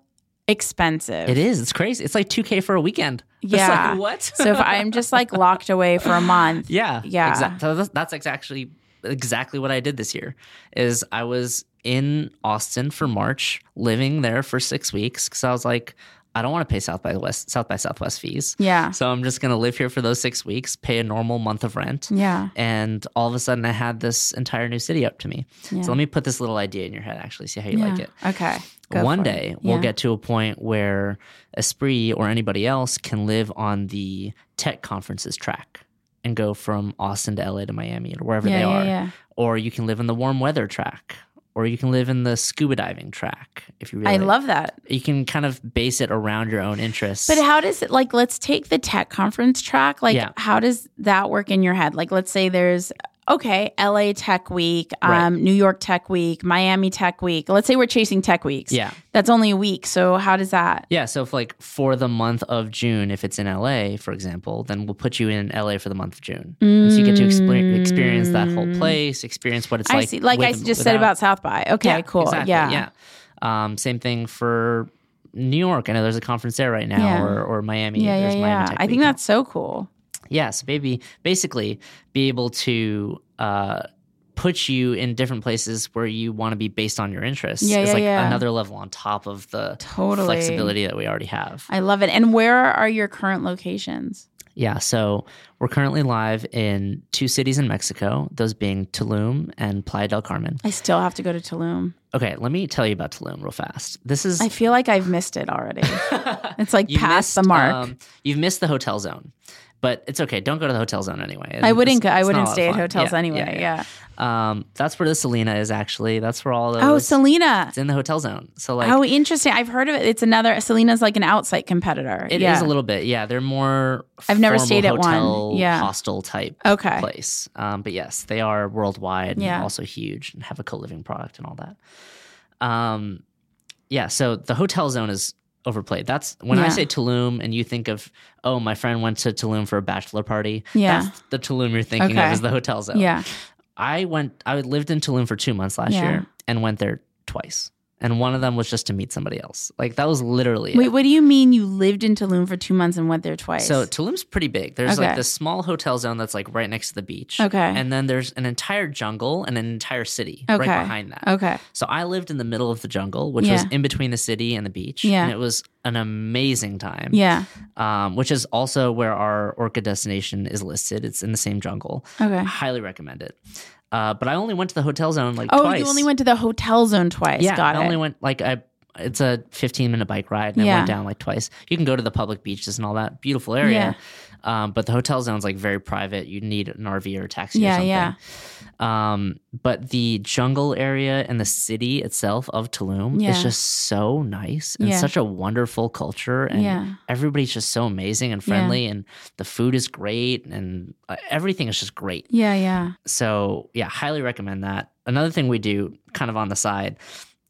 expensive. It is. It's crazy. It's like 2K for a weekend. It's Yeah. like, what? So if I'm just like locked away for a month, yeah. Yeah. Exactly. So that's, that's exactly exactly what I did this year. Is I was in Austin for March, living there for six weeks because I was like, I don't want to pay South by West South by Southwest fees. Yeah. So I'm just gonna live here for those six weeks, pay a normal month of rent. Yeah. And all of a sudden, I had this entire new city up to me. Yeah. So let me put this little idea in your head. Actually, see how you like it. Okay. Go One day we'll get to a point where Espree or anybody else can live on the tech conferences track and go from Austin to LA to Miami or wherever Yeah, they are. yeah. Or you can live in the warm weather track. Or you can live in the scuba diving track if you really I love that. you can kind of base it around your own interests. But how does it like let's take the tech conference track. Like how does that work in your head? Like let's say there's okay, LA Tech Week, Right. um, New York Tech Week, Miami Tech Week. Let's say we're chasing tech weeks. Yeah. That's only a week. So how does that? Yeah, so if like for the month of June, if it's in LA, for example, then we'll put you in LA for the month of June. And so you get to exper- experience that whole place, experience what it's Mm. I like. see. Like I with- just said about South by. Okay, Yeah, cool. exactly, yeah. yeah. Um, same thing for New York. I know there's a conference there right now, Yeah. or or Miami. Yeah, yeah, Miami yeah. I think that's so cool. Yeah. So maybe basically be able to uh, put you in different places where you want to be based on your interests. Yeah, it's yeah, like yeah. another level on top of the Totally. flexibility that we already have. I love it. And where are your current locations? Yeah, so we're currently live in two cities in Mexico, those being Tulum and Playa del Carmen. I still have to go to Tulum. Okay, let me tell you about Tulum real fast. This is I feel like I've missed it already. it's like past the mark. um, you've missed the hotel zone, but it's okay. Don't go to the hotel zone anyway. I wouldn't. go- it's I wouldn't stay at hotels Yeah, anyway. Yeah. Um, that's where the Selina is actually. That's where all the Oh, Selina. It's in the hotel zone. So like, oh, interesting. I've heard of it. It's another. Selina's like an outside competitor. It is yeah. a little bit. Yeah, they're more. I've never stayed at one. Yeah. hostel type Okay. place. Um, but yes, they are worldwide Yeah. and also huge and have a co living product and all that. Um, yeah. So the hotel zone is overplayed. That's when I say Tulum and you think of oh my friend went to Tulum for a bachelor party. Yeah. That's the Tulum you're thinking Okay. of is the hotel zone. Yeah. I went. I lived in Tulum for two months last Yeah. year and went there twice. And one of them was just to meet somebody else. Like that was literally Wait, it. what do you mean you lived in Tulum for two months and went there twice? So Tulum's pretty big. There's Okay. like this small hotel zone that's like right next to the beach. Okay. And then there's an entire jungle and an entire city Okay. right behind that. okay. So I lived in the middle of the jungle, which Yeah. was in between the city and the beach. Yeah. And it was an amazing time. Yeah. Um, which is also where our Orca destination is listed. It's in the same jungle. Okay. I highly recommend it. Uh, but I only went to the hotel zone like Oh, twice. you only went to the hotel zone twice. yeah, Got I it. only went like I. It's a 15 minute bike ride, and I Yeah. went down like twice. You can go to the public beaches and all that beautiful area, um, but the hotel zone's like very private. You need an RV or a taxi Yeah, or something. yeah. Um, but the jungle area and the city itself of Tulum Yeah. is just so nice and Yeah. such a wonderful culture, and Yeah. everybody's just so amazing and friendly, and the food is great, and uh, everything is just great. yeah, yeah. So yeah, highly recommend that. Another thing we do, kind of on the side,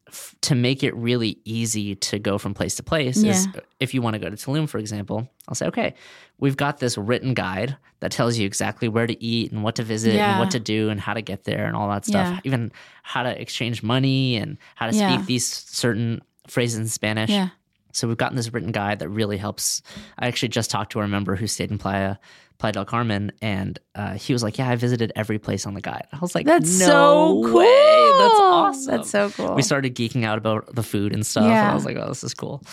f- to make it really easy to go from place to place is if you want to go to Tulum, for example, I'll say, okay, we've got this written guide that tells you exactly where to eat and what to visit Yeah. and what to do and how to get there and all that stuff. Yeah. Even how to exchange money and how to Yeah. speak these certain phrases in Spanish. Yeah. So we've gotten this written guide that really helps. I actually just talked to a member who stayed in Playa, Playa del Carmen, and uh, he was like, "Yeah, I visited every place on the guide." I was like, That's "No so cool. way! That's awesome. That's so cool. We started geeking out about the food and stuff, and I was like, "Oh, this is cool."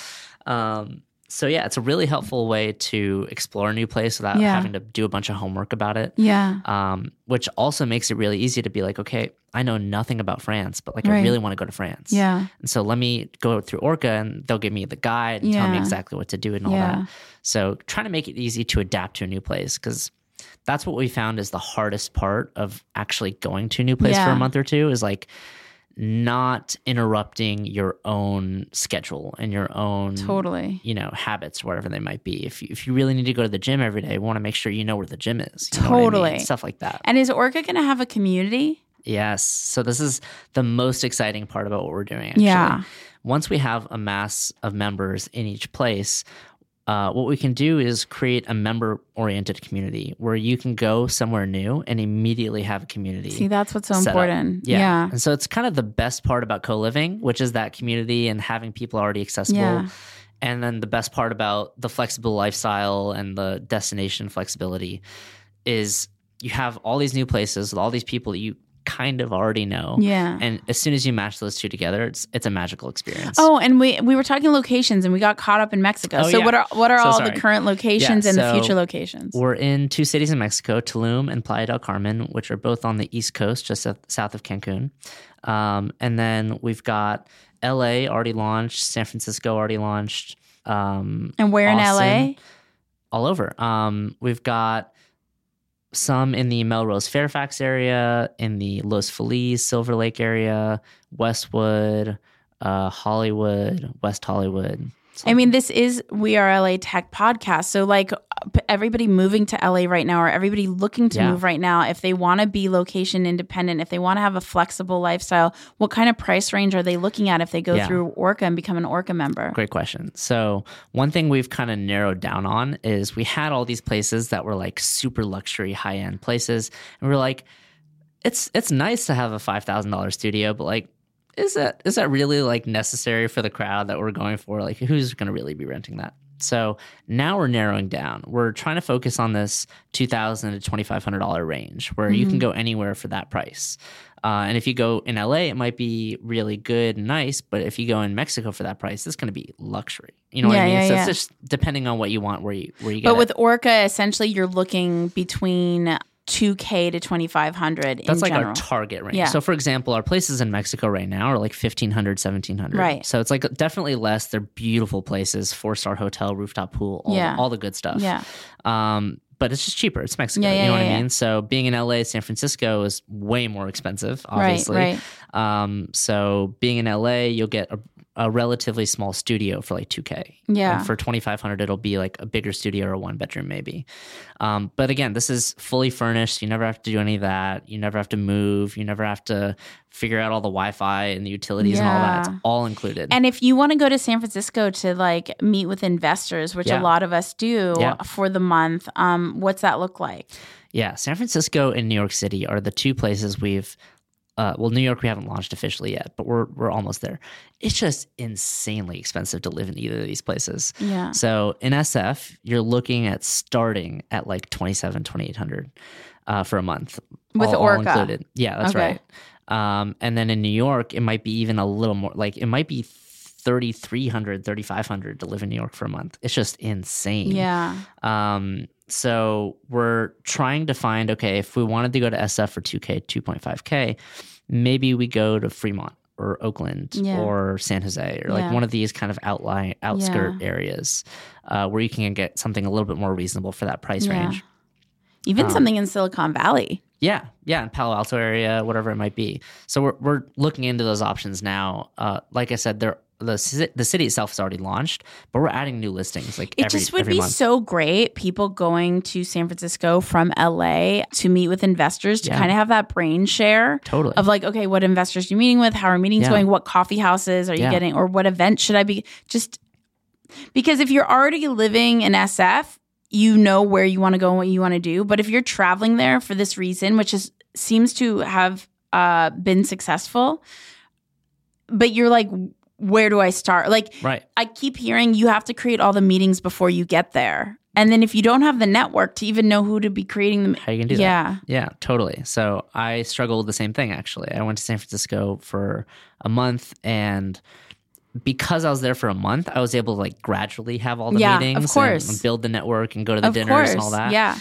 Um, so yeah, it's a really helpful way to explore a new place without Yeah. having to do a bunch of homework about it. yeah. Um, which also makes it really easy to be like, okay, I know nothing about France, but like I really want to go to France. Yeah. And so let me go through Orca and they'll give me the guide and tell me exactly what to do and all Yeah. that. So trying to make it easy to adapt to a new place because that's what we found is the hardest part of actually going to a new place for a month or two is like not interrupting your own schedule and your own Totally. you know habits whatever they might be if you, if you really need to go to the gym every day want to make sure you know where the gym is what I mean? Totally. stuff like that And is Orca going to have a community? Yes. So this is the most exciting part about what we're doing. Actually. Yeah. Once we have a mass of members in each place, uh, what we can do is create a member-oriented community where you can go somewhere new and immediately have a community. See, that's what's so important. Yeah. Yeah. And so it's kind of the best part about co-living, which is that community and having people already accessible. Yeah. And then the best part about the flexible lifestyle and the destination flexibility is you have all these new places with all these people that you kind of already know. Yeah. And as soon as you match those two together, it's it's a magical experience. Oh, and we we were talking locations, and we got caught up in Mexico. Oh, so yeah. what are what are So all sorry. the current locations Yeah, and the future locations? We're in two cities in Mexico, Tulum and Playa del Carmen, which are both on the east coast, just south- south of Cancun. Um, and then we've got LA already launched, San Francisco already launched. Um, And where in LA? all over. Um, we've got some in the Melrose Fairfax area, in the Los Feliz Silver Lake area, Westwood, uh, Hollywood, West Hollywood. I mean, this is We Are LA Tech podcast. So, like, everybody moving to LA right now, or everybody looking to Yeah. move right now, if they want to be location independent, if they want to have a flexible lifestyle, what kind of price range are they looking at if they go Yeah. through Orca and become an Orca member? Great question. So, one thing we've kind of narrowed down on is we had all these places that were like super luxury, high end places, and we're like, it's it's nice to have a five thousand dollar studio, but like, is that is that really like necessary for the crowd that we're going for? Like, who's going to really be renting that? So now we're narrowing down. We're trying to focus on this two thousand to twenty five hundred dollar range, where you can go anywhere for that price. Uh, and if you go in LA, it might be really good and nice. But if you go in Mexico for that price, it's going to be luxury. You know what I mean? yeah, so yeah. it's just depending on what you want, where you where you get. But it. with Orca, essentially, you're looking between 2K to 2,500 that's like general. our target range. Yeah. So for example, our places in Mexico right now are like 1500, 1700. Right. So it's like definitely less. They're beautiful places, four star hotel, rooftop pool, all, Yeah. all the good stuff. yeah. Um, but it's just cheaper. It's Mexico. Yeah, yeah, you know what I mean? So being in LA, San Francisco is way more expensive, obviously. Right, Right, Um, so being in LA, you'll get a, a relatively small studio for like 2K. Yeah. And for 2500 it'll be like a bigger studio or a one bedroom maybe. Um, but again, this is fully furnished. You never have to do any of that. You never have to move. You never have to figure out all the Wi-Fi and the utilities and all that. It's all included. And if you want to go to San Francisco to like meet with investors, which Yeah. a lot of us do Yeah. for the month, um, what's that look like? Yeah, San Francisco and New York City are the two places we've. Uh, well, New York we haven't launched officially yet, but we're we're almost there. It's just insanely expensive to live in either of these places. Yeah. So in SF, you're looking at starting at like 27, 2800 uh, for a month. With all, all included. Yeah, that's Okay. right. Um, and then in New York, it might be even a little more like it might be 3300 3500 to live in New York for a month. It's just insane. Yeah. Um, so we're trying to find okay, if we wanted to go to SF for 2K, 2.5K, maybe we go to Fremont or Oakland Yeah. or San Jose or like Yeah. one of these kind of outlying outskirt areas uh, where you can get something a little bit more reasonable for that price Yeah. range. Even Um, something in Silicon Valley. Yeah, yeah, in Palo Alto area, whatever it might be. So we're we're looking into those options now. Uh, like I said, there the the city itself is already launched, but we're adding new listings like It every, just would be month. so great people going to San Francisco from LA to meet with investors to Yeah. kind of have that brain share totally. of like, okay, what investors are you meeting with? How are meetings Yeah. going? What coffee houses are you Yeah. getting? Or what event should I be? Just because if you're already living in SF, you know where you want to go and what you want to do. But if you're traveling there for this reason, which is seems to have uh, been successful, but you're like, where do I start? Like, right. I keep hearing you have to create all the meetings before you get there. And then if you don't have the network to even know who to be creating them, How you can do that? yeah, Yeah, totally. So I struggled with the same thing actually. I went to San Francisco for a month and because I was there for a month, I was able to like gradually have all the Yeah, of meetings and- course. and build the network and go to the of dinners course, and all that. yeah,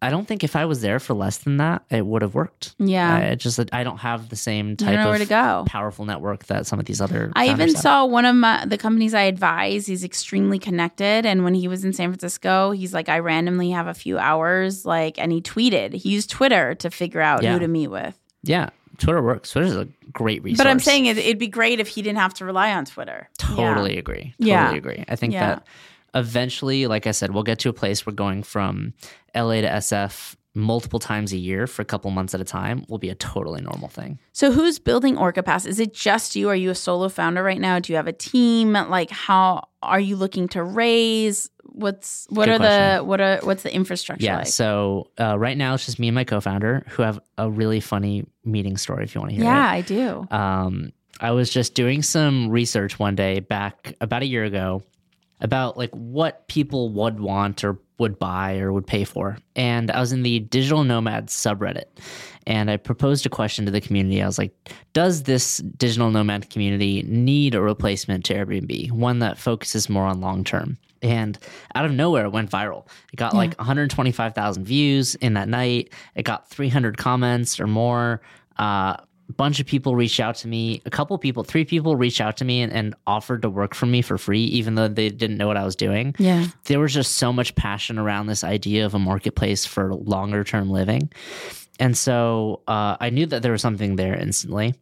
I don't think if I was there for less than that, it would have worked. yeah. I it just I don't have the same type of to go. powerful network that some of these other. I even have. saw one of my, the companies I advise. He's extremely connected, and when he was in San Francisco, he's like, I randomly have a few hours, like, and he tweeted. He used Twitter to figure out Yeah. who to meet with. Yeah, Twitter works. Twitter's a great resource. But I'm saying it, it'd be great if he didn't have to rely on Twitter. Totally agree. Totally Yeah. agree. I think Yeah. that eventually, like I said, we'll get to a place where going from LA to SF multiple times a year for a couple months at a time will be a totally normal thing. So who's building Orca Pass? Is it just you? Are you a solo founder right now? Do you have a team? Like how are you looking to raise? What's what Good are the what are what's the infrastructure Yeah. like? So uh, right now it's just me and my co-founder who have a really funny meeting story. If you want to hear yeah, it. I do. um, I was just doing some research one day back about a year ago about like what people would want or would buy or would pay for. And I was in the digital nomad subreddit and I proposed a question to the community. I was like, does this digital nomad community need a replacement to Airbnb, one that focuses more on long term? And out of nowhere, it went viral. It got like 125,000 views in that night. It got 300 comments or more. Uh, a bunch of people reached out to me. A couple people, three people reached out to me and, and offered to work for me for free, even though they didn't know what I was doing. Yeah. There was just so much passion around this idea of a marketplace for longer term living. And so uh, I knew that there was something there instantly.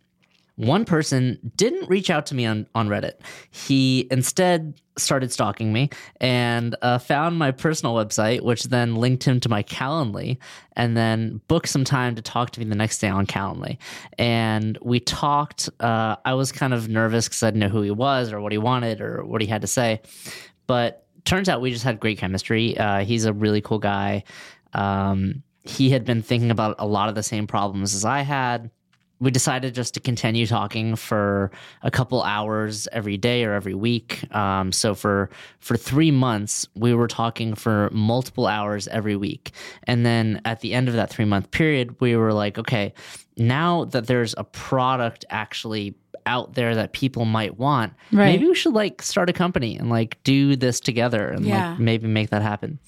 One person didn't reach out to me on, on Reddit. He instead started stalking me and uh, found my personal website, which then linked him to my Calendly, and then booked some time to talk to me the next day on Calendly. And we talked. Uh, I was kind of nervous because I didn't know who he was or what he wanted or what he had to say. But turns out we just had great chemistry. Uh, he's a really cool guy. Um, he had been thinking about a lot of the same problems as I had we decided just to continue talking for a couple hours every day or every week. Um, so for for three months, we were talking for multiple hours every week, and then at the end of that three month period, we were like, okay, now that there's a product actually out there that people might want, Right. maybe we should like start a company and like do this together and Yeah. like maybe make that happen.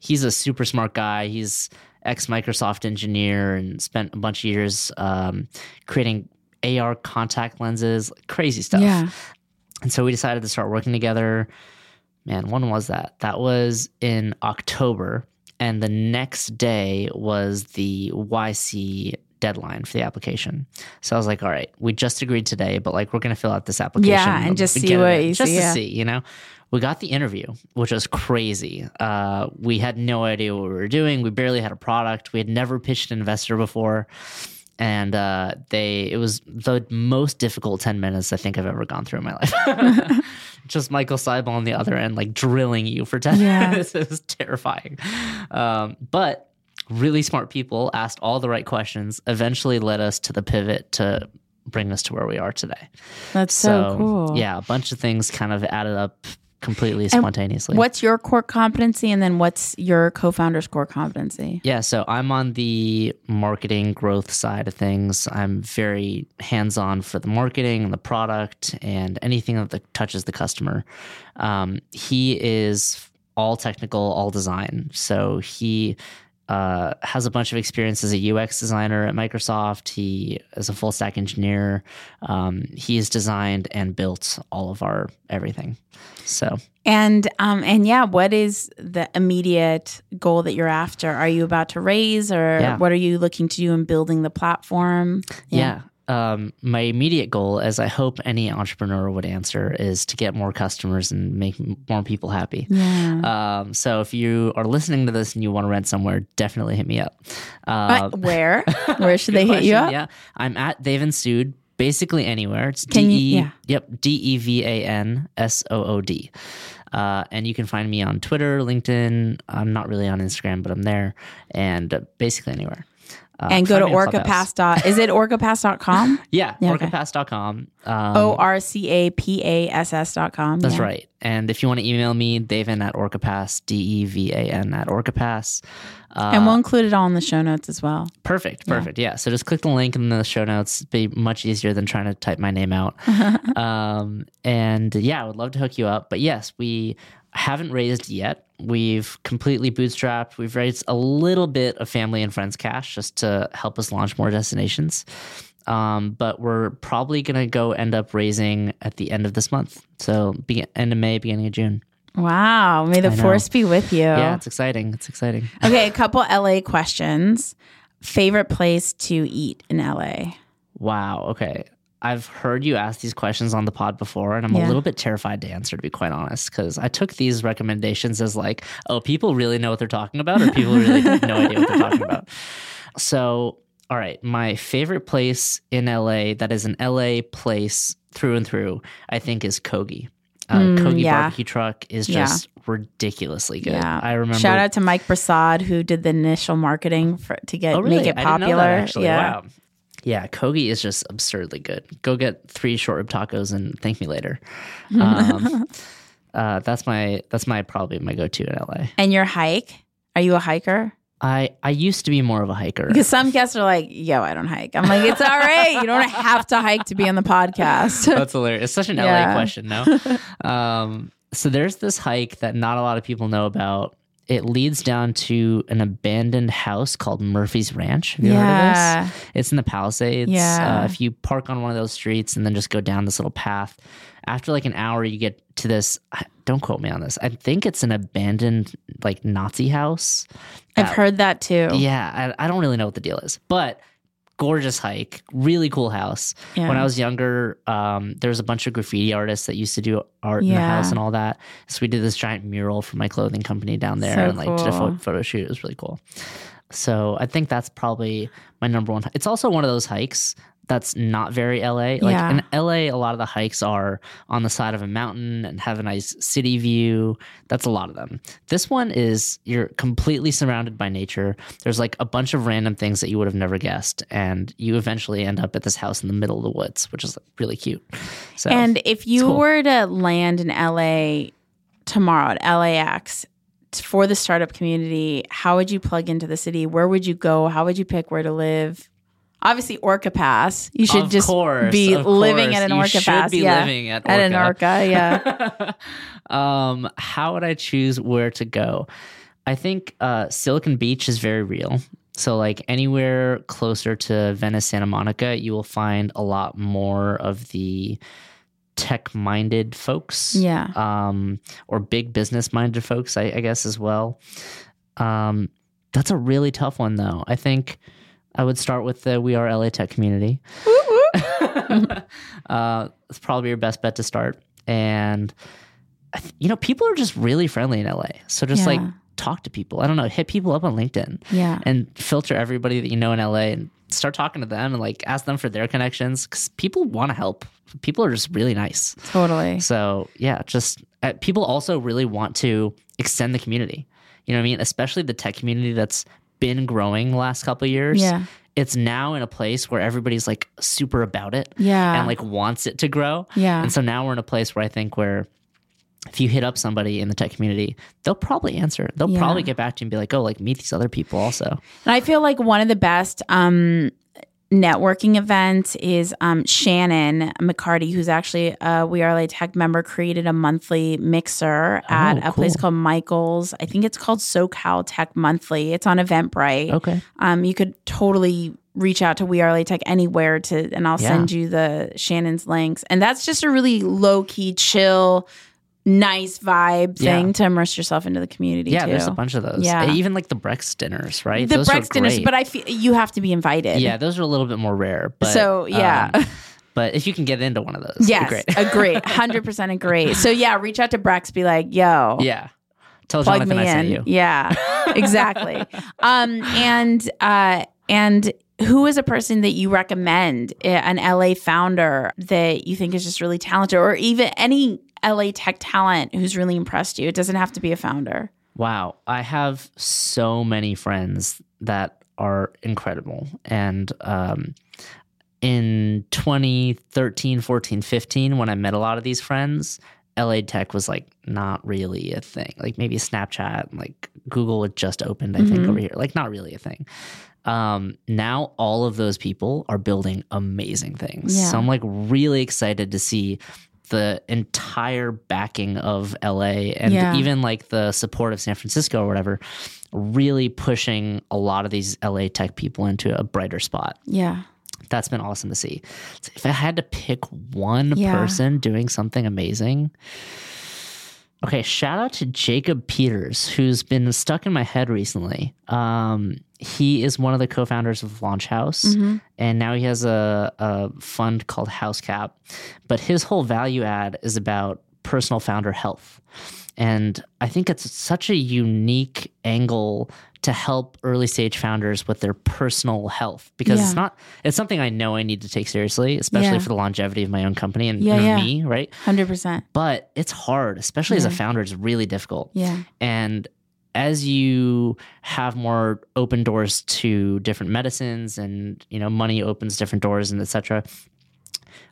He's a super smart guy. He's ex Microsoft engineer and spent a bunch of years um, creating AR contact lenses, crazy stuff. Yeah. And so we decided to start working together. Man, when was that? That was in October. And the next day was the YC deadline for the application. So I was like, all right, we just agreed today, but like we're going to fill out this application. Yeah, and just see it what you just see, to yeah. see, you know? We got the interview, which was crazy. Uh, we had no idea what we were doing. We barely had a product. We had never pitched an investor before. And uh, they, it was the most difficult 10 minutes I think I've ever gone through in my life. Just Michael Seibel on the other end, like drilling you for 10 Yeah. minutes. It was terrifying. Um, but really smart people asked all the right questions, eventually led us to the pivot to bring us to where we are today. That's so, cool. Yeah, a bunch of things kind of added up completely spontaneously. What's your core competency, and then what's your co-founder's core competency? Yeah, so I'm on the marketing growth side of things. I'm very hands on for the marketing and the product and anything that the, touches the customer. Um, he is all technical, all design. So he uh, has a bunch of experience as a UX designer at Microsoft. He is a full stack engineer. Um, he's designed and built all of our everything. So And um and yeah, what is the immediate goal that you're after? Are you about to raise, or Yeah. what are you looking to do in building the platform? Yeah. Um, my immediate goal, as I hope any entrepreneur would answer, is to get more customers and make more people happy. Yeah. Um, so if you are listening to this and you want to rent somewhere, definitely hit me up. Uh, Uh, where? Where should they hit you up? Yeah, I'm at and Sood, basically anywhere. It's Can D E. yeah. Yep, D E V A N S O O D. Uh, and you can find me on Twitter, LinkedIn. I'm not really on Instagram, but I'm there, and uh, basically anywhere. Uh, and go to find me on orcapass. dot Is it orcapass.com? Yeah, Yeah, orcapass.com. Um, O R C A P A S S dot com. That's yeah. right. And if you want to email me, Devan at Orcapass, D E V A N at Orcapass. Uh, And we'll include it all in the show notes as well. perfect, perfect. Yeah. So just click the link in the show notes. Be much easier than trying to type my name out. um, and yeah, I would love to hook you up. But yes, we haven't raised yet. We've completely bootstrapped. We've raised a little bit of family and friends cash just to help us launch more destinations. Um, but we're probably going to go end up raising at the end of this month. So be- end of May, beginning of June. Wow. May the force be with you. Yeah, it's exciting. It's exciting. Okay, a couple LA questions. Favorite place to eat in LA? Wow. Okay. I've heard you ask these questions on the pod before, and I'm Yeah. a little bit terrified to answer, to be quite honest, because I took these recommendations as like, oh, people really know what they're talking about, or people really have no idea what they're talking about. So, all right, my favorite place in LA that is an LA place through and through, I think, is Kogi. Uh, Mm, Kogi yeah. barbecue truck is Yeah. just ridiculously good. Yeah. I remember. Shout out to Mike Prasad who did the initial marketing for to get Oh, really? make it I didn't know popular. that, actually. Yeah. Wow. Yeah, Kogi is just absurdly good. Go get three short rib tacos and thank me later. Um, uh, that's my that's my probably my go to in LA. And your hike? Are you a hiker? I I used to be more of a hiker. Because some guests are like, "Yo, I don't hike." I'm like, "It's all right. You don't have to hike to be on the podcast." That's hilarious. It's such an Yeah. LA question, no? um, so there's this hike that not a lot of people know about. It leads down to an abandoned house called Murphy's Ranch. Have you heard of Yeah. this? It's in the Palisades. Yeah. Uh, if you park on one of those streets and then just go down this little path, after like an hour, you get to this. Don't quote me on this. I think it's an abandoned like Nazi house. I've that- heard that too. Yeah, I, I don't really know what the deal is, but gorgeous hike, really cool house. Yeah. When I was younger, um, there was a bunch of graffiti artists that used to do art in the house and all that. So we did this giant mural for my clothing company down there So and like did a photo shoot. It was really cool. So I think that's probably my number one. It's also one of those hikes that's not very LA. Like Yeah. in LA, a lot of the hikes are on the side of a mountain and have a nice city view. That's a lot of them. This one is you're completely surrounded by nature. There's like a bunch of random things that you would have never guessed, and you eventually end up at this house in the middle of the woods, which is really cute. So And if you cool. were to land in LA tomorrow at LAX for the startup community, how would you plug into the city? Where would you go? How would you pick where to live? Obviously, Orca Pass. You should Of just course, be living at an You Orca should Pass. be yeah. living at an Orca. Orca. Yeah. um, how would I choose where to go? I think uh, Silicon Beach is very real. So, like anywhere closer to Venice, Santa Monica, you will find a lot more of the tech minded folks. Yeah. Um, or big business minded folks, I, I guess, as well. Um, that's a really tough one, though. I think I would start with the We Are LA Tech community. uh, it's probably your best bet to start. And, you know, people are just really friendly in LA. So just like Yeah. Talk to people. I don't know, hit people up on LinkedIn Yeah. and filter everybody that you know in LA and start talking to them and like ask them for their connections because people want to help. People are just really nice. Totally. So yeah, just uh, people also really want to extend the community. You know what I mean? Especially the tech community that's been growing the last couple of years. Yeah. It's now in a place where everybody's like super about it Yeah. and like wants it to grow. Yeah. And so now we're in a place where I think where if you hit up somebody in the tech community, they'll probably answer. They'll Yeah. probably get back to you and be like, "Oh, like meet these other people also." And I feel like one of the best um, networking events is um, Shannon McCarty, who's actually a We Are LA Tech member, created a monthly mixer at a place called Michael's. I think it's called SoCal Tech Monthly. It's on Eventbrite. Okay. Um, you could totally reach out to We Are LA Tech anywhere to, and I'll Yeah. send you the Shannon's links. And that's just a really low key, chill, nice vibe Yeah. thing to immerse yourself into the community. Yeah, too. there's a bunch of those. Yeah. Even like the Brex dinners, right? The those are Brex dinners, but I feel you have to be invited. yeah, those are a little bit more rare. But So, yeah. um, but if you can get into one of those, Yes, great. agree, hundred percent agree. So yeah, reach out to Brex, be like, "Yo, yeah, tell plug Jonathan me I in." you. Yeah, exactly. um, and uh, and who is a person that you recommend, uh, an LA founder that you think is just really talented, or even any LA tech talent who's really impressed you? It doesn't have to be a founder. Wow, I have so many friends that are incredible, and um, in 2013, 14, 15, when I met a lot of these friends, LA Tech was like not really a thing. Like maybe Snapchat, like Google had just opened, I think, Mhm. over here. Like not really a thing. Um, now all of those people are building amazing things. Yeah. So I'm like really excited to see the entire backing of LA and Yeah. even like the support of San Francisco or whatever, really pushing a lot of these LA tech people into a brighter spot Yeah, that's been awesome to see. So if I had to pick one Yeah. person doing something amazing, okay, shout out to Jacob Peters, who's been stuck in my head recently. Um, he is one of the co-founders of Launch House, Mm-hmm. and now he has a, a fund called House Cap. But his whole value add is about personal founder health. And I think it's such a unique angle to help early stage founders with their personal health because Yeah. it's not it's something I know I need to take seriously, especially Yeah. for the longevity of my own company and, Yeah, and me, right? hundred percent. But it's hard, especially as a founder, it's really difficult. Yeah, And as you have more open doors to different medicines and you know money opens different doors and etc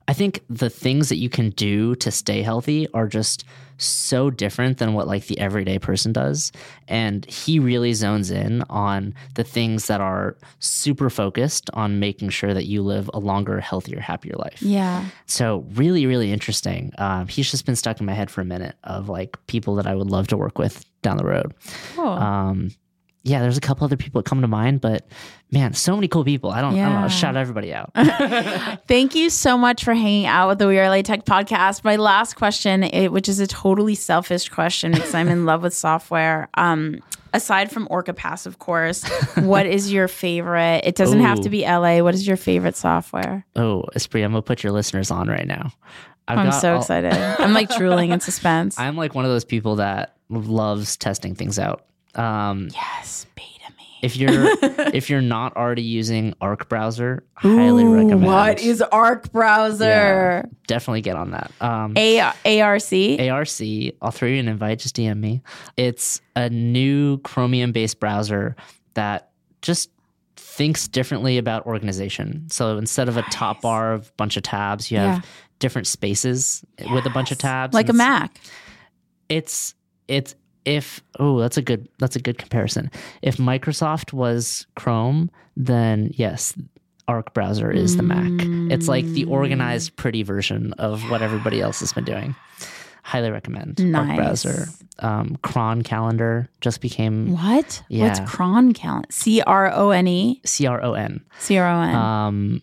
i think the things that you can do to stay healthy are just so different than what like the everyday person does and he really zones in on the things that are super focused on making sure that you live a longer healthier happier life yeah. so really, really interesting. Um, he's just been stuck in my head for a minute of like people that I would love to work with down the road. Cool. Um, yeah, there's a couple other people that come to mind, but man, so many cool people. I don't, I don't Yeah. know. Shout everybody out. Thank you so much for hanging out with the We Are LA Tech podcast. My last question, it, which is a totally selfish question because I'm in love with software. Um, aside from Orca Pass, of course, what is your favorite? It doesn't have to be LA. What is your favorite software? oh, Espree, I'm gonna put your listeners on right now. I've I'm so all- excited. I'm like drooling in suspense. I'm like one of those people that loves testing things out. Um, yes, beta me. if you're if you're not already using Arc browser, highly Ooh, recommend. What is Arc browser? definitely get on that. Um, A ARC. ARC. I'll throw you an invite. Just DM me. It's a new Chromium based browser that just thinks differently about organization. So instead of a top bar of bunch of tabs, you have Yeah. different spaces with a bunch of tabs. like a Mac. It's it's if oh that's a good that's a good comparison. If Microsoft was Chrome, then yes, Arc browser is the Mac. It's like the Mm. organized, pretty version of what everybody else has been doing. Highly recommend Nice. Arc browser. Um, Cron calendar just became What? Yeah. What's cron calendar? C R O N E C R O N. C R O N. Um,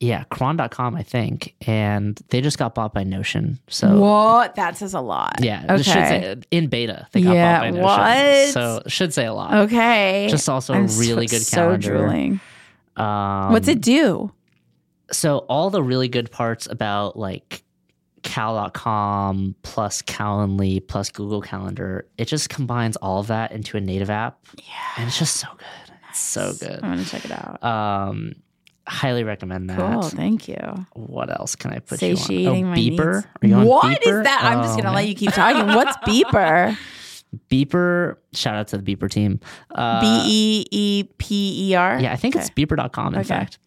yeah, cron.com, I think. And they just got bought by Notion. So what? That says a lot. yeah, Okay. say, in beta, they got Yeah, bought by Notion. what? So should say a lot. Okay. Just also a I'm really so, good so calendar. drooling. Um, What's it do? so all the really good parts about like cal.com plus calendly plus google calendar it just combines all of that into a native app Yeah. and it's just so good it's so good I'm gonna check it out. um highly recommend that Cool. Thank you. what else can i put you on oh, my beeper needs. are you on What is beeper? that? I'm just Oh, gonna man. let you keep talking. What's beeper? beeper shout out to the beeper team uh, B E E P E R. Yeah, I think it's beeper.com, in Okay. fact.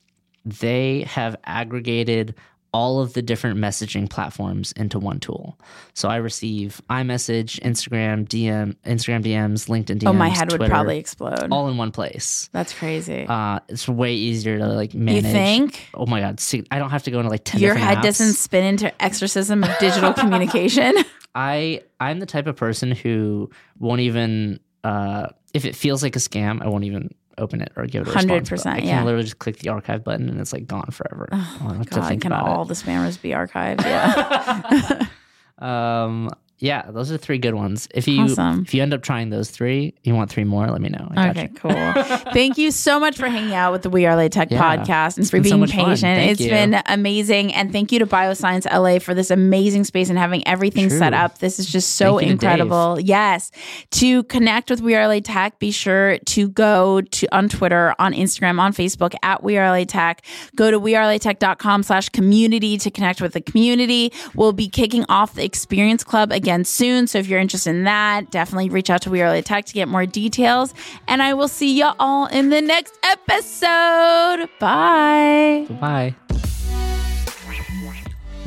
They have aggregated all of the different messaging platforms into one tool. So I receive iMessage, Instagram, DM, Instagram DMs, LinkedIn DMs. oh, my head would probably explode. all in one place. That's crazy. Uh, it's way easier to like manage. you think Oh my god! See, I don't have to go into like ten. your head doesn't spin into exorcism of digital communication? I I'm the type of person who won't even uh, if it feels like a scam, I won't even open it or give it a response. 100%, I can yeah. literally just click the archive button and it's like gone forever. I don't have to God, think can about all it. the spammers be archived? Yeah. Um, yeah, those are three good ones. If you Awesome. if you end up trying those three, you want three more, let me know. I Okay, you. cool. Thank you so much for hanging out with the We Are LA Tech Yeah, podcast and for been so being patient. It's you. been amazing. And thank you to Bioscience LA for this amazing space and having everything True. set up. This is just so you to incredible. Yes. To connect with We Are LA Tech, be sure to go to on Twitter, on Instagram, on Facebook at We Are LA Tech. Go to wearelatech.com slash community to connect with the community. We'll be kicking off the Experience Club again soon. So if you're interested in that, definitely reach out to We LA Tech to get more details. And I will see you all in the next episode. Bye. Bye.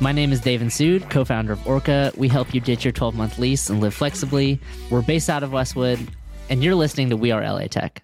My name is Dave Sood, co-founder of Orca. We help you ditch your 12-month lease and live flexibly. We're based out of Westwood, and you're listening to We Are LA Tech.